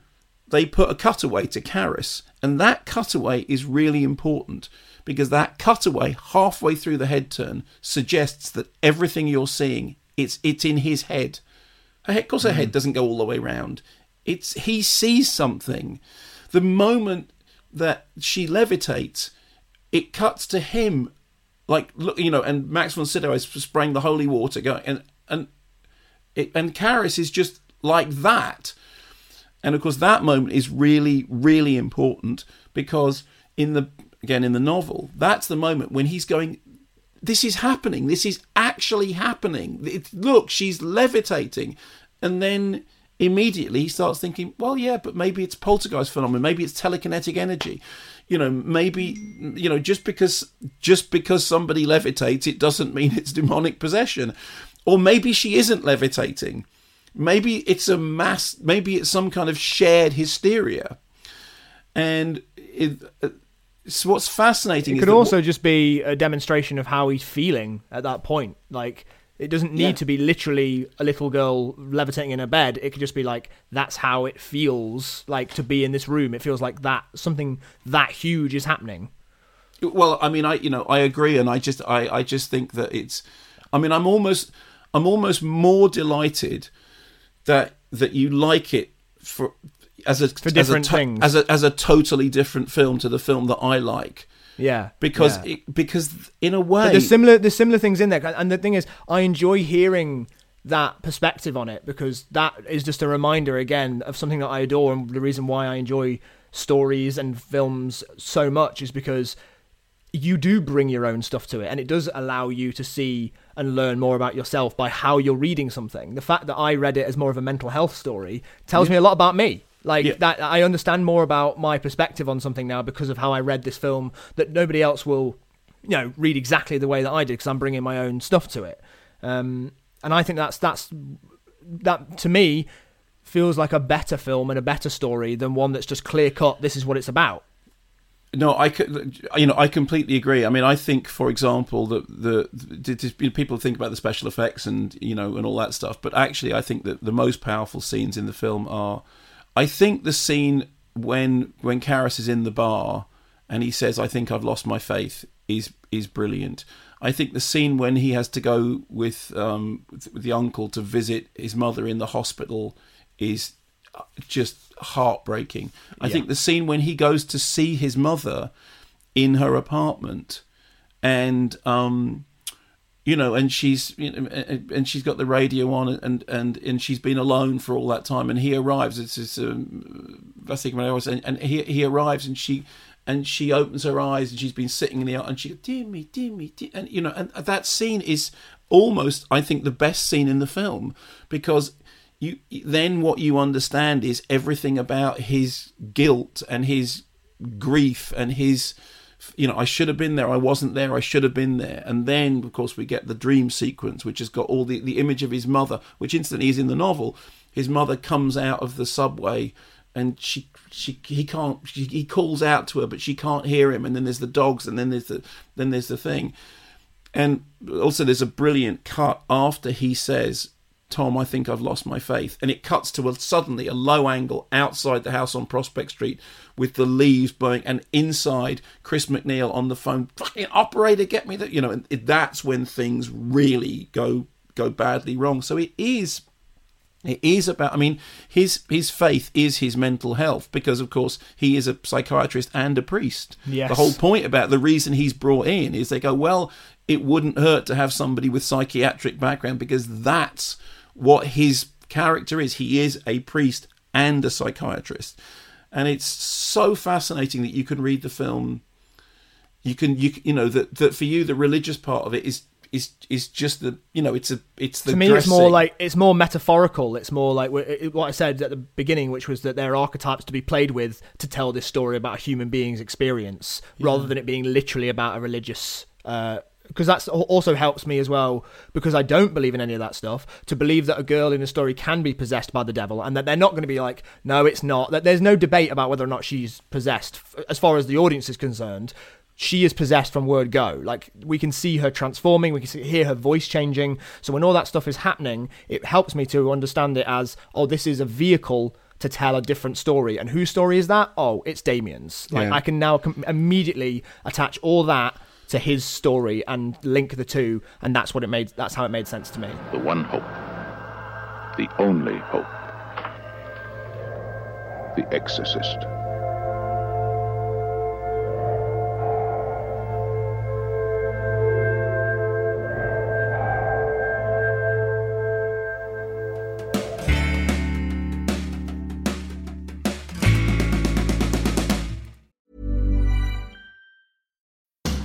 they put a cutaway to Karras, and that cutaway is really important because that cutaway halfway through the head turn suggests that everything you're seeing, it's, it's in his head. Of course, her head mm. doesn't go all the way round it's he sees something. The moment that she levitates, it cuts to him, like look, you know, and Max von Sydow is spraying the holy water, going and and it, and Karras is just like that. And of course, that moment is really, really important because in the again in the novel, that's the moment when he's going. This is happening. This is actually happening. It, look, she's levitating, and then immediately he starts thinking, well, yeah, but maybe it's poltergeist phenomenon, maybe it's telekinetic energy. You know, maybe you know, just because just because somebody levitates, it doesn't mean it's demonic possession. Or maybe she isn't levitating. Maybe it's a mass maybe it's some kind of shared hysteria. And it, uh, so what's fascinating it could also just be a demonstration of how he's feeling at that point. Like it doesn't need Yeah. to be literally a little girl levitating in a bed. It could just be like that's how it feels like to be in this room. It feels like that something that huge is happening. Well, I mean, I you know I agree, and I just I I just think that it's. I mean, I'm almost I'm almost more delighted that that you like it for as a For different as a, things. as a as a totally different film to the film that I like Yeah, because yeah. it, because in a way But there's similar there's similar things in there, and the thing is, I enjoy hearing that perspective on it because that is just a reminder again of something that I adore, and the reason why I enjoy stories and films so much is because you do bring your own stuff to it, and it does allow you to see and learn more about yourself by how you're reading something. The fact that I read it as more of a mental health story tells me a lot about me. Like Yeah. that, I understand more about my perspective on something now because of how I read this film that nobody else will, you know, read exactly the way that I did because I'm bringing my own stuff to it. Um, and I think that's that's that to me feels like a better film and a better story than one that's just clear cut. This is what it's about. No, I could, you know, I completely agree. I mean, I think, for example, that the, the, the people think about the special effects and you know and all that stuff, but actually, I think that the most powerful scenes in the film are, I think the scene when when Karras is in the bar and he says, "I think I've lost my faith," is is brilliant. I think the scene when he has to go with um, with the uncle to visit his mother in the hospital is just heartbreaking. I Yeah. think the scene when he goes to see his mother in her apartment and um you know and she's you know, and she's got the radio on and and and she's been alone for all that time and he arrives it's this um, and, and he he arrives and she and she opens her eyes and she's been sitting in the and she goes, "Dear me, dear me," dear, and you know, and that scene is almost, I think, the best scene in the film because you then what you understand is everything about his guilt and his grief and his you know, I should have been there, I wasn't there, I should have been there. And then, of course, we get the dream sequence, which has got all the, the image of his mother, which instantly is in the novel. His mother comes out of the subway and she she he can't she, he calls out to her but she can't hear him and then there's the dogs and then there's the then there's the thing and also there's a brilliant cut after he says Tom, I think I've lost my faith. And it cuts to a suddenly a low angle outside the house on Prospect Street with the leaves blowing, and inside Chris MacNeil on the phone, fucking operator, get me that, you know, and it, that's when things really go go badly wrong. So it is. It is about. I mean, his his faith is his mental health because, of course, he is a psychiatrist and a priest. Yes. The whole point about the reason he's brought in is they go, well, it wouldn't hurt to have somebody with psychiatric background because that's what his character is. He is a priest and a psychiatrist, and it's so fascinating that you can read the film. You can you you know that that for you the religious part of it is is is just the you know it's a it's the to me dressing. it's more like it's more metaphorical it's more like what i said at the beginning which was that there are archetypes to be played with to tell this story about a human being's experience Yeah. rather than it being literally about a religious uh because that's also helps me as well because I don't believe in any of that stuff to believe that a girl in a story can be possessed by the devil and that they're not going to be like no it's not that there's no debate about whether or not she's possessed as far as the audience is concerned she is possessed from word go. Like we can see her transforming, we can see, hear her voice changing. So when all that stuff is happening, it helps me to understand it as, oh, this is a vehicle to tell a different story. And whose story is that? Oh, it's Damien's. Like Yeah. I can now com- immediately attach all that to his story and link the two, and that's what it made. That's how it made sense to me. The one hope. The only hope. The Exorcist.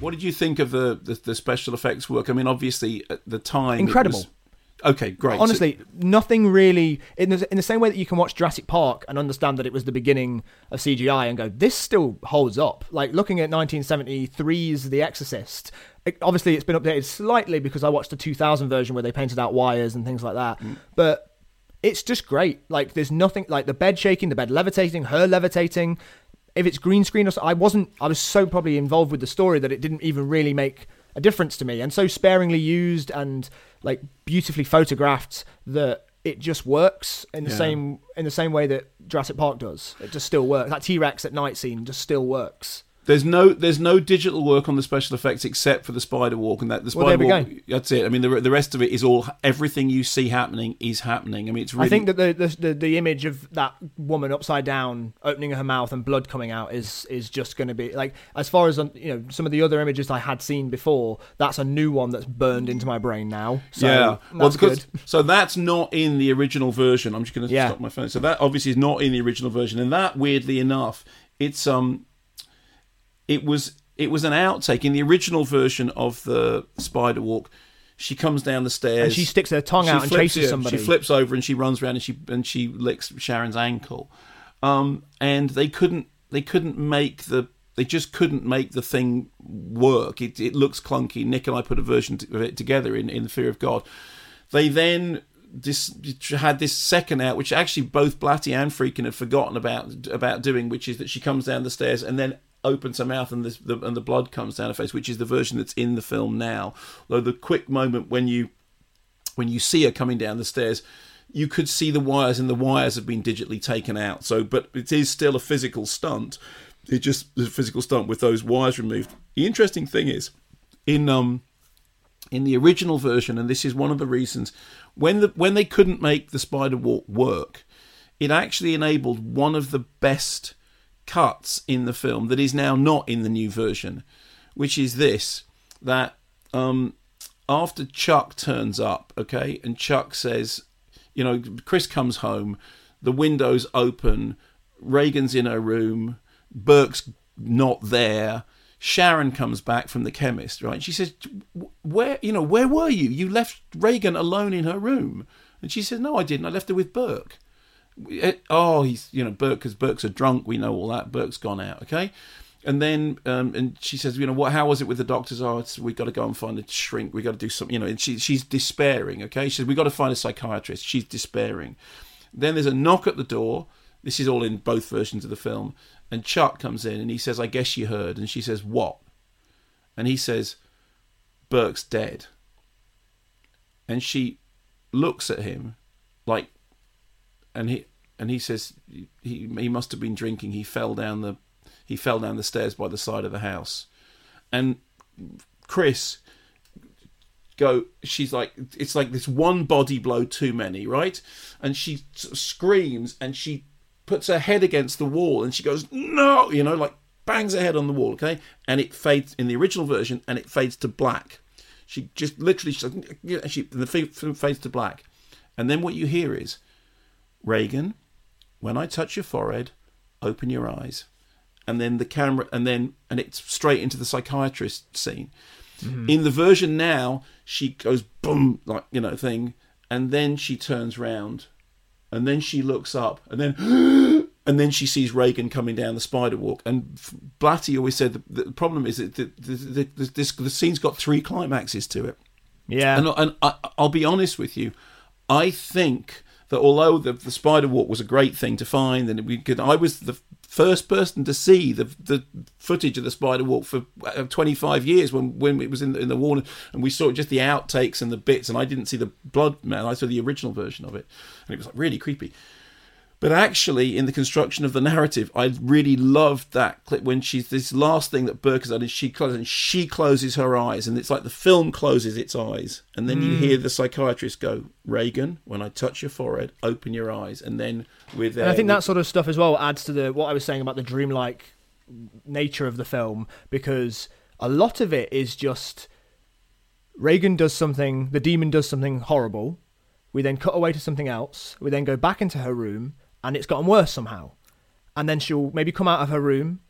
What did you think of the, the the special effects work? I mean, obviously at the time, Incredible. okay, great. So- Honestly, nothing really in the, in the same way that you can watch Jurassic Park and understand that it was the beginning of CGI and go, this still holds up. Like looking at 1973's The Exorcist. It, obviously, it's been updated slightly because I watched the 2000 version where they painted out wires and things like that. Mm. But it's just great. Like there's nothing like the bed shaking, the bed levitating, her levitating. If it's green screen or so, I wasn't. I was so probably involved with the story that it didn't even really make a difference to me, and so sparingly used and like beautifully photographed that it just works in the Yeah. same in the same way that Jurassic Park does. It just still works. That T Rex at night scene just still works. There's no there's no digital work on the special effects except for the spider walk and that the spider there we walk. That's it. I mean, the the rest of it is all everything you see happening is happening. I mean, it's really. I think that the, the the the image of that woman upside down, opening her mouth and blood coming out, is is just going to be like as far as you know some of the other images I had seen before. That's a new one that's burned into my brain now. So yeah, that's well, because good. so that's not in the original version. I'm just going to Yeah. stop my phone. So that obviously is not in the original version, and that weirdly enough, it's um, it was it was an outtake in the original version of the Spider Walk. She comes down the stairs And she sticks her tongue out and chases somebody. She flips over and she runs around and she and she licks Sharon's ankle. Um, and they couldn't they couldn't make the they just couldn't make the thing work. It it looks clunky. Nick and I put a version of it together in in the Fear of God. They then this had this second out, which actually both Blatty and Friedkin had forgotten about about doing, which is that she comes down the stairs and then opens her mouth and the, the and the blood comes down her face, which is the version that's in the film now. Though the quick moment when you when you see her coming down the stairs, you could see the wires, and the wires have been digitally taken out. So, but it is still a physical stunt. It just a physical stunt with those wires removed. The interesting thing is, in um, in the original version, and this is one of the reasons when the when they couldn't make the spider walk work, it actually enabled one of the best cuts in the film that is now not in the new version, which is this that um, after Chuck turns up, okay, and Chuck says, you know, Chris comes home, the windows open, Regan's in her room, Burke's not there. Sharon comes back from the chemist, right? She says, "Where, you know, where were you? You left Regan alone in her room." And she says, "No, I didn't. I left her with Burke." It- oh, he's, you know, Burke because Burke's a drunk. We know all that. Burke's gone out, okay. And then, um, and she says, you know, what? How was it with the doctors? Oh, it's, we got to go and find a shrink. We got to do something, you know. And she, she's despairing. Okay, she says, we got to find a psychiatrist. She's despairing. Then there's a knock at the door. This is all in both versions of the film. And Chuck comes in and he says, I guess you heard. And she says, What? And he says, Burke's dead. And she looks at him like, and he and he says he he must have been drinking. He fell down the he fell down the stairs by the side of the house, and Chris go she's like it's like this one body blow too many right? And she screams and she puts her head against the wall and she goes no you know like bangs her head on the wall okay? And it fades in the original version and it fades to black. She just literally she, she the film fades to black. And then what you hear is regan when i touch your forehead open your eyes. And then the camera and then and it's straight into the psychiatrist scene. Mm-hmm. In the version now, she goes boom, like, you know, thing, and then she turns round, and then she looks up, and then, and then she sees Regan coming down the spider walk. And Blatty always said the, the problem is that the, the, the, the, this, the scene's got three climaxes to it. Yeah. And, and I, I'll be honest with you, I think that although the, the spider walk was a great thing to find, and we could, I was the first person to see the the footage of the spider walk for uh, 25 years when when it was in the, in the Warner, and we saw just the outtakes and the bits, and I didn't see the blood man. I saw the original version of it, and it was like really creepy. But actually, in the construction of the narrative, I really loved that clip when she's this last thing that Burke has done is she closes and she closes her eyes, and it's like the film closes its eyes, and then you Mm. hear the psychiatrist go, "Regan, when I touch your forehead, open your eyes," and then with And I think uh, that sort of stuff as well adds to the what I was saying about the dreamlike nature of the film because a lot of it is just Regan does something, the demon does something horrible. We then cut away to something else. We then go back into her room, and it's gotten worse somehow. And then she'll maybe come out of her room,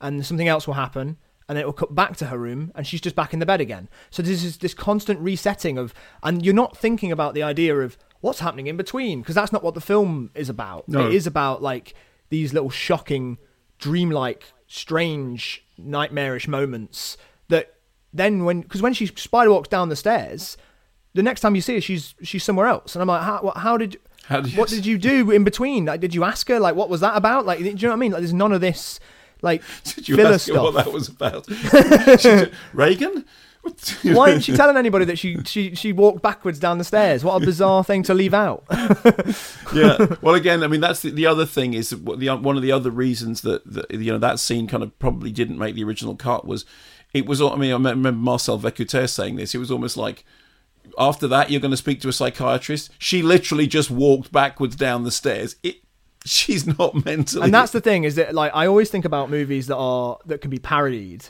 and something else will happen, and then it will cut back to her room, and she's just back in the bed again. So this is this constant resetting of, and you're not thinking about the idea of what's happening in between, because that's not what the film is about. No. It is about like these little shocking, dreamlike, strange, nightmarish moments that then when because when she spider walks down the stairs, the next time you see her, she's she's somewhere else, and I'm like, how, what, how did How did you- what did you do in between? Like, did you ask her like what was that about? Like, do you know what I mean? Like, there's none of this like Did you filler ask her stuff. what that was about? Regan? Why isn't she telling anybody that she, she, she walked backwards down the stairs? What a bizarre thing to leave out. yeah. Well, again, I mean, that's the, the other thing is the uh, one of the other reasons that, that you know that scene kind of probably didn't make the original cut was it was. I mean, I remember Marcel Vercoutere saying this. It was almost like after that you're going to speak to a psychiatrist. She literally just walked backwards down the stairs. It. She's not mentally. and that's the thing is that like I always think about movies that are that can be parodied,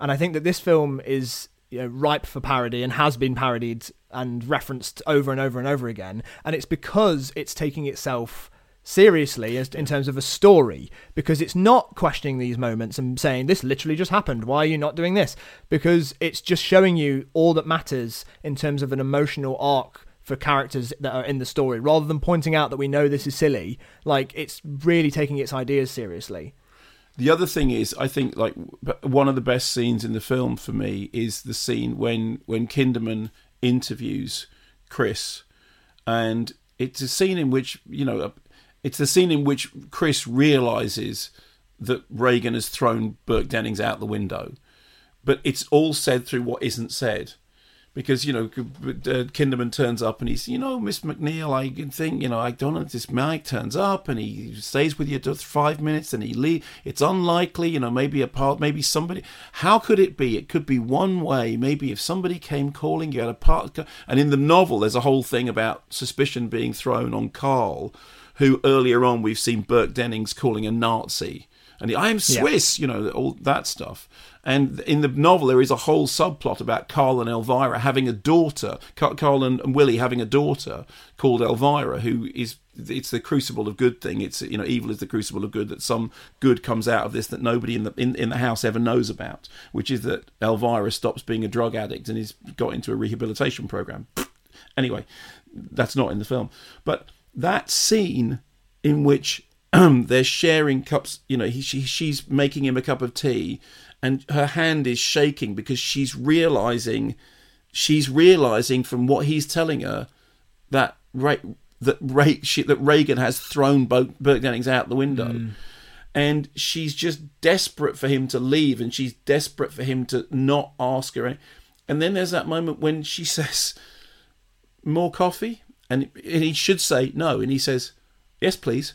and I think that this film is you know, ripe for parody and has been parodied and referenced over and over and over again. And it's because it's taking itself seriously as in terms of a story because it's not questioning these moments and saying this literally just happened. Why are you not doing this? Because it's just showing you all that matters in terms of an emotional arc for characters that are in the story rather than pointing out that we know this is silly. Like it's really taking its ideas seriously. The other thing is, I think like one of the best scenes in the film for me is the scene when when Kinderman interviews Chris, and it's a scene in which you know it's the scene in which Chris realizes that Regan has thrown Burke Dennings out the window, but it's all said through what isn't said. Because you know Kinderman turns up and he's you know Miss MacNeil, I can think you know I don't know this Mike turns up and he stays with you just five minutes and he leave it's unlikely you know maybe a part maybe somebody how could it be? It could be one way. Maybe if somebody came calling you at a part and in the novel there's a whole thing about suspicion being thrown on Carl who earlier on we've seen Burke Dennings calling a Nazi and I am Swiss yeah. you know all that stuff and in the novel, there is a whole subplot about Carl and Elvira having a daughter, Carl and, Willie having a daughter called Elvira, who is it's the crucible of good thing. It's you know evil is the crucible of good. That some good comes out of this that nobody in the in, in the house ever knows about, which is that Elvira stops being a drug addict and is got into a rehabilitation program. Anyway, that's not in the film, but that scene in which they're sharing cups. You know, he, she, she's making him a cup of tea, and her hand is shaking because she's realizing she's realizing from what he's telling her that Ray, that Ray, she, that Regan has thrown Burke Dennings out the window. Mm. And she's just desperate for him to leave, and she's desperate for him to not ask her. And then there's that moment when she says, "More coffee," and, and he should say no, and he says, "Yes, please."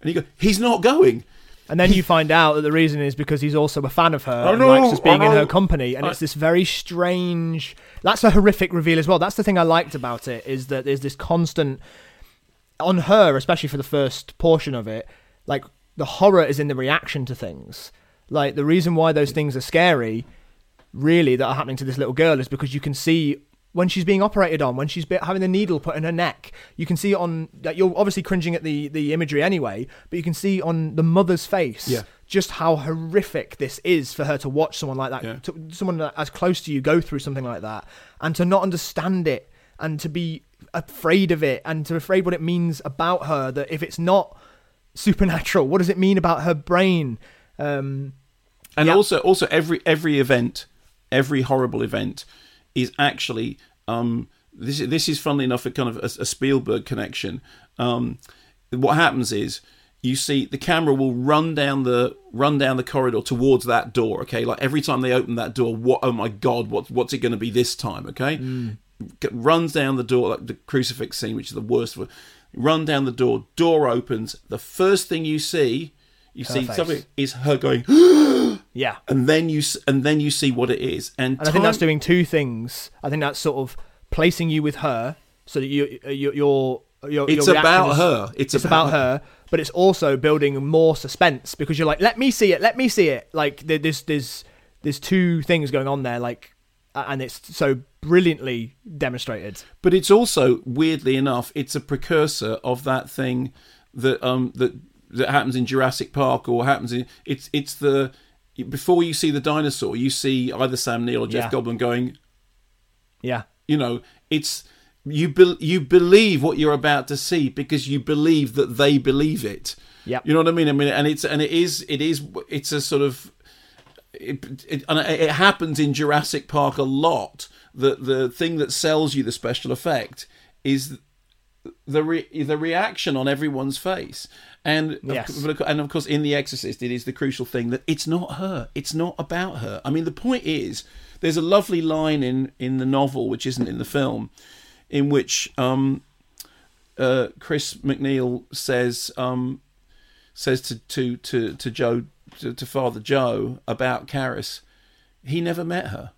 And he goes, "He's not going." And then you find out that the reason is because he's also a fan of her oh, and no, likes just being in her company. And I, it's this very strange. That's a horrific reveal as well. That's the thing I liked about it is that there's this constant on her, especially for the first portion of it. Like the horror is in the reaction to things. Like the reason why those things are scary, really, that are happening to this little girl is because you can see when she's being operated on, when she's having the needle put in her neck, you can see on that you're obviously cringing at the the imagery anyway, but you can see on the mother's face yeah. just how horrific this is for her to watch someone like that, yeah. to, someone as close to you go through something like that, and to not understand it and to be afraid of it and to be afraid what it means about her. That if it's not supernatural, what does it mean about her brain? Um, and yeah. also, also every every event, every horrible event is actually um, this. This is funnily enough a kind of a, a Spielberg connection. Um, what happens is you see the camera will run down the run down the corridor towards that door. Okay, like every time they open that door, what? Oh my God, what what's it going to be this time? Okay, mm. runs down the door like the crucifix scene, which is the worst. Run down the door. Door opens. The first thing you see, you her see face. something is her going. Yeah, and then you and then you see what it is, and, and time... I think that's doing two things. I think that's sort of placing you with her, so that you you're, you're your, it's your about is, her. It's, it's about, about, her, but it's also building more suspense because you're like, let me see it, let me see it. Like there's there's there's two things going on there, like, and it's so brilliantly demonstrated. But it's also weirdly enough, it's a precursor of that thing that um that that happens in Jurassic Park or happens in it's it's the before you see the dinosaur, you see either Sam Neill or Jeff yeah. Goldblum going. Yeah. You know, it's you be, you believe what you're about to see because you believe that they believe it. Yeah. You know what I mean? I mean, and it's and it is it is it's a sort of it, it, and it happens in Jurassic Park a lot. That the thing that sells you the special effect is the re- the reaction on everyone's face. And yes. of, and of course, in The Exorcist, it is the crucial thing that it's not her. It's not about her. I mean, the point is, there's a lovely line in in the novel, which isn't in the film, in which um, uh, Chris MacNeil says um, says to to to to Joe to, to Father Joe about Karras. He never met her.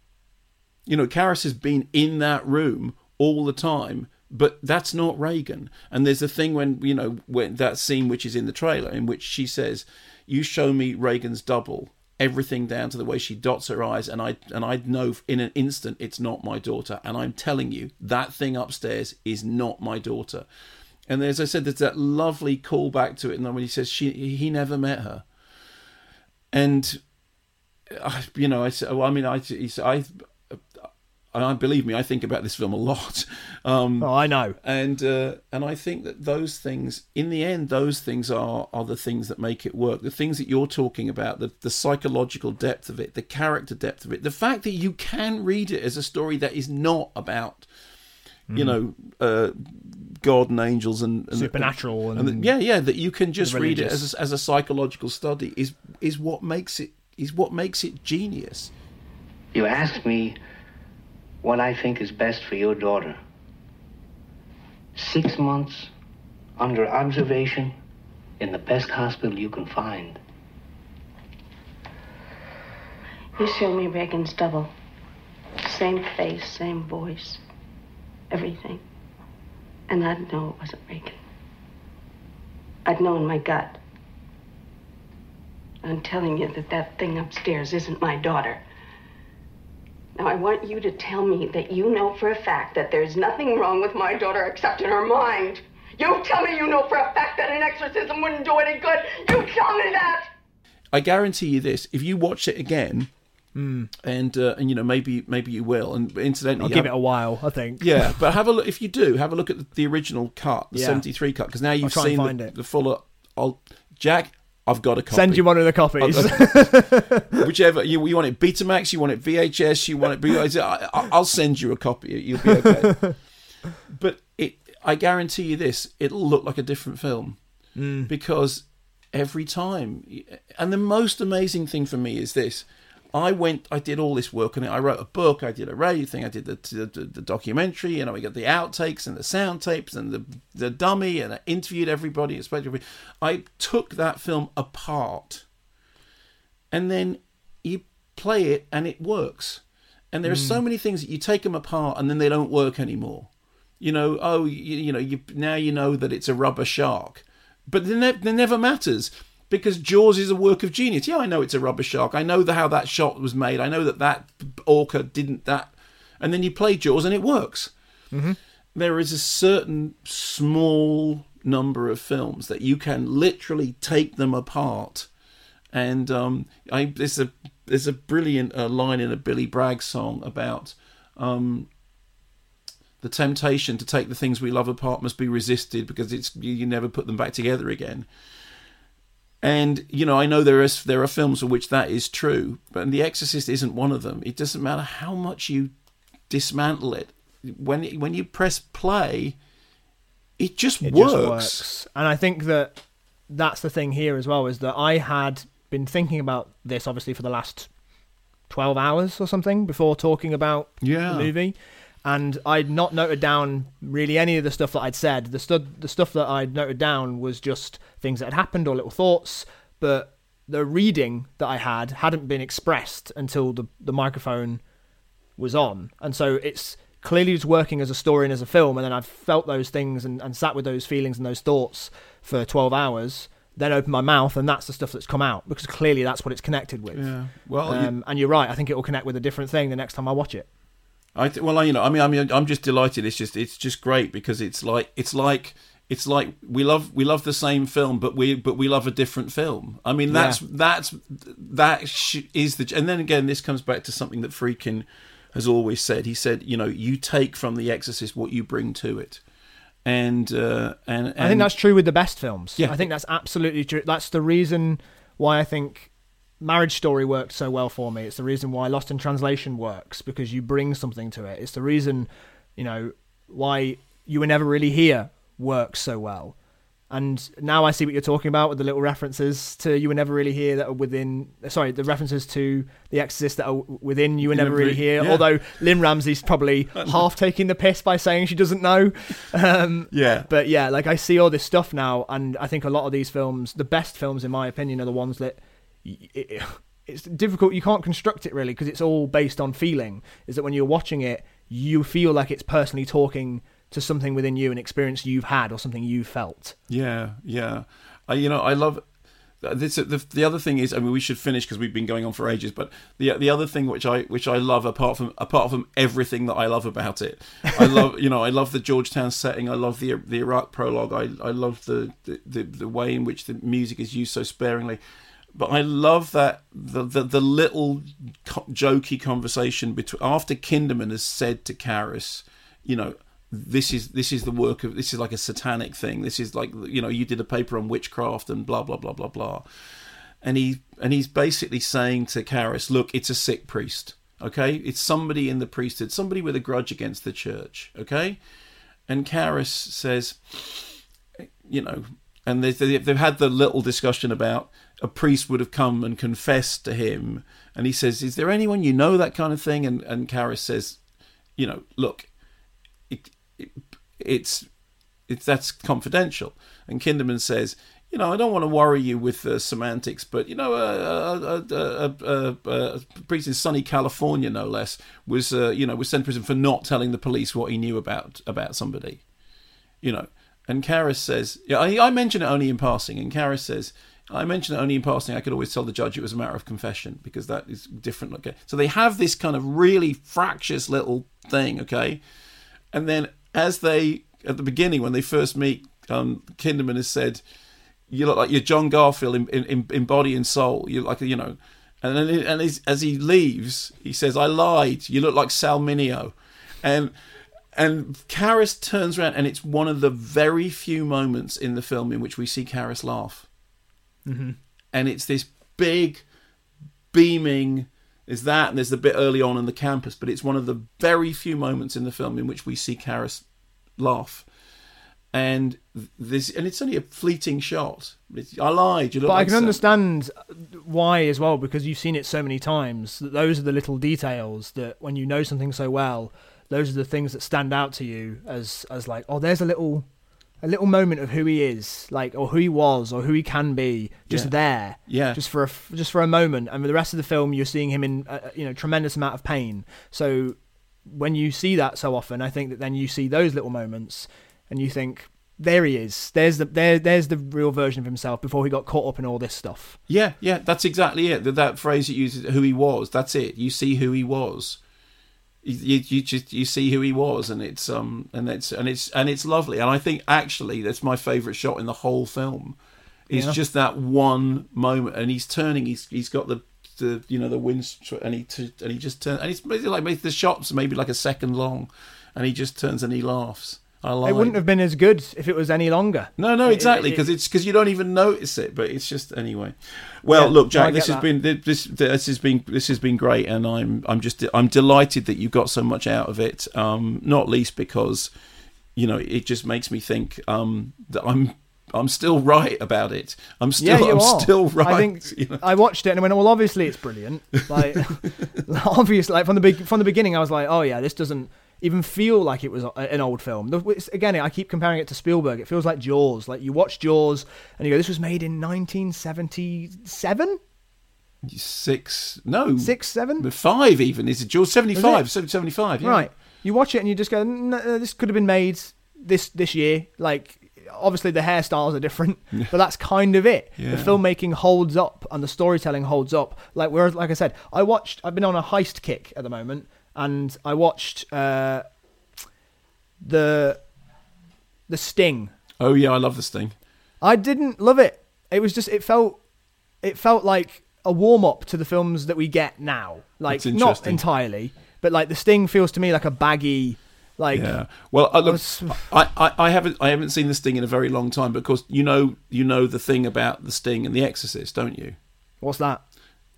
You know, Karras has been in that room all the time but that's not Regan. And there's a thing when you know when that scene which is in the trailer in which she says, "You show me Regan's double." Everything down to the way she dots her eyes, and I and I know in an instant it's not my daughter. And I'm telling you, that thing upstairs is not my daughter. And as I said, there's that lovely callback to it, and then when he says she he never met her, and I, you know, I said, well, I mean, I, he said, I, I believe me, I think about this film a lot. Um, oh, I know, and uh, and I think that those things, in the end, those things are are the things that make it work. The things that you're talking about, the the psychological depth of it, the character depth of it, the fact that you can read it as a story that is not about, you know, uh, God and angels and, and Supernatural and, and yeah, yeah, that you can just read it as a, as a psychological study is is what makes it is what makes it genius. You ask me what I think is best for your daughter. Six months under observation in the best hospital you can find. You show me Regan's double. Same face, same voice, everything. And I'd know it wasn't Regan. I'd know in my gut. I'm telling you that that thing upstairs isn't my daughter. Now, I want you to tell me that you know for a fact that there's nothing wrong with my daughter except in her mind. You tell me you know for a fact that an exorcism wouldn't do any good. You tell me that! I guarantee you this: if you watch it again, and uh, and you know maybe maybe you will, and incidentally, I'll give have- it a while. I think. Yeah, but have a look. If you do, have a look at the, the original cut, the Yeah. '73 cut, because now you've try and seen find the, it. the fuller. I'll Jack. I've got a copy. Send you one of the copies. Whichever you you want it Betamax, you want it VHS, you want it. I, I- I'll send you a copy. You'll be okay. but it, I guarantee you this: it'll look like a different film Mm. because every time. And the most amazing thing for me is this: I went, I did all this work on it. I wrote a book, I did a radio thing, I did the the, the documentary, you know, we got the outtakes and the sound tapes and the the dummy, and I interviewed everybody. and spoke to everybody. I took that film apart, and then you play it, and it works. And there are so hmm. many things that you take them apart, and then they don't work anymore. You know, oh, you, you know, you now you know that it's a rubber shark, but ne- it never matters because Jaws is a work of genius. Yeah, I know it's a rubber shark. I know the, how that shot was made. I know that that orca didn't that, and then you play Jaws and it works. Mm-hmm. There is a certain small number of films that you can literally take them apart, and um, I there's a there's a brilliant uh, line in a Billy Bragg song about. Um, the temptation to take the things we love apart must be resisted because it's you, you never put them back together again. And you know, I know there is there are films for which that is true, but The Exorcist isn't one of them. It doesn't matter how much you dismantle it. When it, when you press play, it just it works. just works. And I think that that's the thing here as well is that I had been thinking about this obviously for the last 12 hours or something before talking about Yeah. the movie. And I'd not noted down really any of the stuff that I'd said. The, stu- the stuff that I'd noted down was just things that had happened or little thoughts. But the reading that I had hadn't been expressed until the, the microphone was on. And so it's clearly was working as a story and as a film. And then I've felt those things and, and sat with those feelings and those thoughts for 12 hours. Then opened my mouth, and that's the stuff that's come out because clearly that's what it's connected with. Yeah. Well, you- um, and you're right. I think it will connect with a different thing the next time I watch it. I th- well, I, you know, I mean, I mean, I'm just delighted. It's just, it's just great because it's like, it's like, it's like we love, we love the same film, but we, but we love a different film. I mean, that's, that's, that sh- is the, and then again, this comes back to something that Friedkin has always said. He said, you know, you take from The Exorcist what you bring to it, and uh, and, and I think that's true with the best films. Yeah. I think that's absolutely true. That's the reason why I think Marriage Story worked so well for me. It's the reason why Lost in Translation works because you bring something to it. It's the reason, you know, why You Were Never Really Here works so well. And now I see what you're talking about with the little references to You Were Never Really Here that are within. Sorry, the references to The Exorcist that are within You Were Never Really Here. yeah. Although Lynne Ramsay's probably half taking the piss by saying she doesn't know. Um, Yeah. but yeah, like I see all this stuff now, and I think a lot of these films, the best films in my opinion, are the ones that it, it's difficult. You can't construct it really because it's all based on feeling. Is that when you're watching it, you feel like it's personally talking to something within you, an experience you've had or something you felt. Yeah, yeah. I, you know, I love uh, this, the, the other thing is, I mean, we should finish because we've been going on for ages. But the the other thing which I which I love, apart from apart from everything that I love about it, I love you know I love the Georgetown setting. I love the the Iraq prologue. I I love the the, the, the way in which the music is used so sparingly. But I love that the the, the little co- jokey conversation between after Kinderman has said to Karras, you know, this is this is the work of this is like a satanic thing. This is like you know you did a paper on witchcraft and blah blah blah blah blah, and he and he's basically saying to Karras, look, it's a sick priest. Okay, it's somebody in the priesthood, somebody with a grudge against the church. Okay, and Karras says, you know, and they've, they've had the little discussion about a priest would have come and confessed to him, and he says, "Is there anyone you know that kind of thing?" And and Karras says, "You know, look, it, it, it's it's that's confidential." And Kinderman says, "You know, I don't want to worry you with the semantics, but you know, a, a, a, a priest in sunny California, no less, was uh, you know was sent to prison for not telling the police what he knew about about somebody, you know." And Karras says, "Yeah, I, I mention it only in passing." And Karras says, I mentioned it only in passing. I could always tell the judge it was a matter of confession because that is different. Okay, so they have this kind of really fractious little thing. Okay, and then as they at the beginning when they first meet, um, Kinderman has said, "You look like you're John Garfield in, in, in body and soul. You're like you know." And then and as he leaves, he says, "I lied. You look like Sal Mineo," and and Karras turns around, and it's one of the very few moments in the film in which we see Karras laugh. Mm-hmm. And it's this big, beaming. Is that, and there's the bit early on in the campus, but it's one of the very few moments in the film in which we see Karras laugh. And this, and it's only a fleeting shot. It's, I lied. You look but like I can Sal- understand why as well because you've seen it so many times. That those are the little details that when you know something so well, those are the things that stand out to you as as like, oh, there's a little a little moment of who he is, like or who he was or who he can be, just Yeah. there, Yeah. just for a just for a moment. And for the rest of the film, you're seeing him in a, you know tremendous amount of pain. So when you see that so often, I think that then you see those little moments, and you think, there he is. There's the there there's the real version of himself before he got caught up in all this stuff. Yeah, yeah, that's exactly it. That, that phrase that uses who he was. That's it. You see who he was. You, you, just you see who he was, and it's um and it's and it's and it's lovely. And I think actually that's my favourite shot in the whole film. Is Yeah. just that one moment, and he's turning. He's he's got the the you know the wind, and he t- and he just turns, and it's basically like maybe the shots maybe like a second long, and he just turns and he laughs. I like It wouldn't have been as good if it was any longer. no, no, It- exactly, it- because it's because you don't even notice it, but it's just anyway. Well, Yeah, look, Jack, this has that. been this this has been this has been great, and I'm I'm just I'm delighted that you got so much out of it. Um, not least because you know it just makes me think um that I'm I'm still right about it. I'm still yeah, I'm are. still right. I think you know? I watched it and I went, well, obviously it's brilliant. Like, obviously, like from the big from the beginning, I was like, oh yeah, this doesn't even feel like it was an old film. Again, I keep comparing it to Spielberg. It feels like Jaws. Like you watch Jaws and you go, this was made in 1977, Six, no, six, seven. five even is it five, seventy five, yeah. Right. You watch it and you just go, "N- uh, this could have been made this this year. Like, obviously the hairstyles are different, but that's kind of it. Yeah. The filmmaking holds up and the storytelling holds up. Like, whereas, like I said, I watched. I've been on a heist kick at the moment, and I watched uh, the the Sting. Oh yeah, I love this thing. I didn't love it. It was just it felt it felt like a warm up to the films that we get now. Like not entirely, but like the Sting feels to me like a baggy like yeah. Well, uh, look, was- I, I, I haven't I haven't seen the Sting in a very long time, because you know you know the thing about the Sting and the Exorcist, don't you? what's that?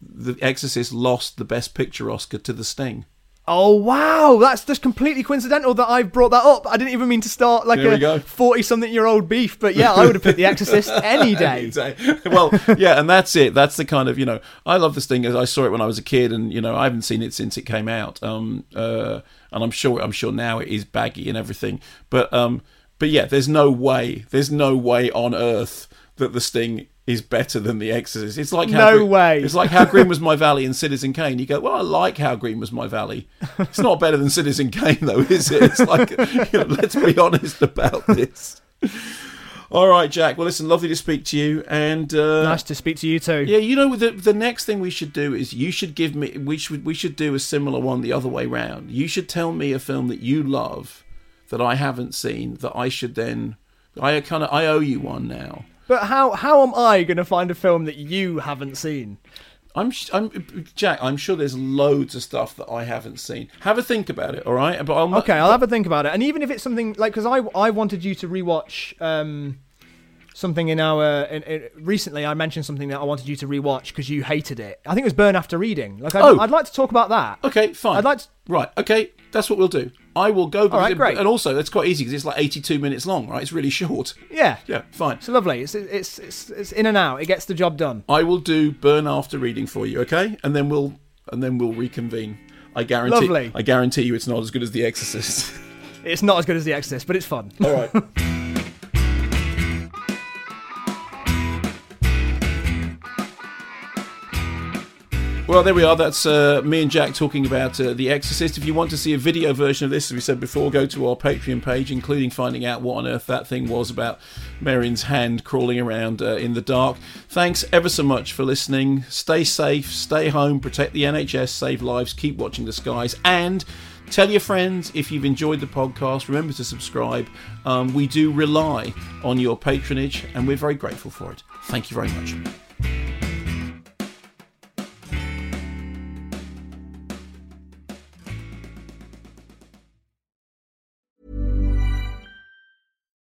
The Exorcist lost the Best Picture Oscar to the Sting. Oh wow, that's just completely coincidental that I've brought that up. I didn't even mean to start like a forty-something-year-old beef, but yeah, I would have picked The Exorcist any day. Exactly. well, yeah, and that's it. That's the kind of you know I love this thing as I saw it when I was a kid, and you know I haven't seen it since it came out. Um, uh, and I'm sure I'm sure now it is baggy and everything, but um, but yeah, there's no way, there's no way on earth that the Sting is better than the Exorcist. It's like how No Green- way. It's like how green was my valley and Citizen Kane. You go, well, I like how green was my valley. It's not better than Citizen Kane though, is it? It's like you know, let's be honest about this. All right, Jack. Well, listen, lovely to speak to you, and uh, Nice to speak to you too. Yeah, you know the the next thing we should do is you should give me we should we should do a similar one the other way round. You should tell me a film that you love that I haven't seen that I should then I kind of I owe you one now. But how how am I going to find a film that you haven't seen? I'm, I'm Jack. I'm sure there's loads of stuff that I haven't seen. Have a think about it, all right? But I'll, Okay, I'll have a think about it. And even if it's something like, because I I wanted you to rewatch um, something in our in, in, recently. I mentioned something that I wanted you to rewatch because you hated it. I think it was Burn After Reading. Like, I'd, Oh. I'd like to talk about that. Okay, fine. I'd like to. Right. Okay, that's what we'll do. I will go. All right, great. And also, it's quite easy because it's like 82 minutes long, right? It's really short. Yeah, Yeah, fine. it's lovely. It's it's it's, it's in and out. It gets the job done. I will do burn after reading for you, okay? And then we'll and then we'll reconvene. I guarantee. Lovely. I guarantee you, it's not as good as The Exorcist. It's not as good as The Exorcist, but it's fun. All right. Well, there we are. That's uh, me and Jack talking about uh, The Exorcist. If you want to see a video version of this, as we said before, go to our Patreon page, including finding out what on earth that thing was about Marion's hand crawling around uh, in the dark. Thanks ever so much for listening. Stay safe, stay home, protect the NHS, save lives, keep watching the skies, and Tell your friends if you've enjoyed the podcast. Remember to subscribe. Um, we do rely on your patronage, and we're very grateful for it. Thank you very much.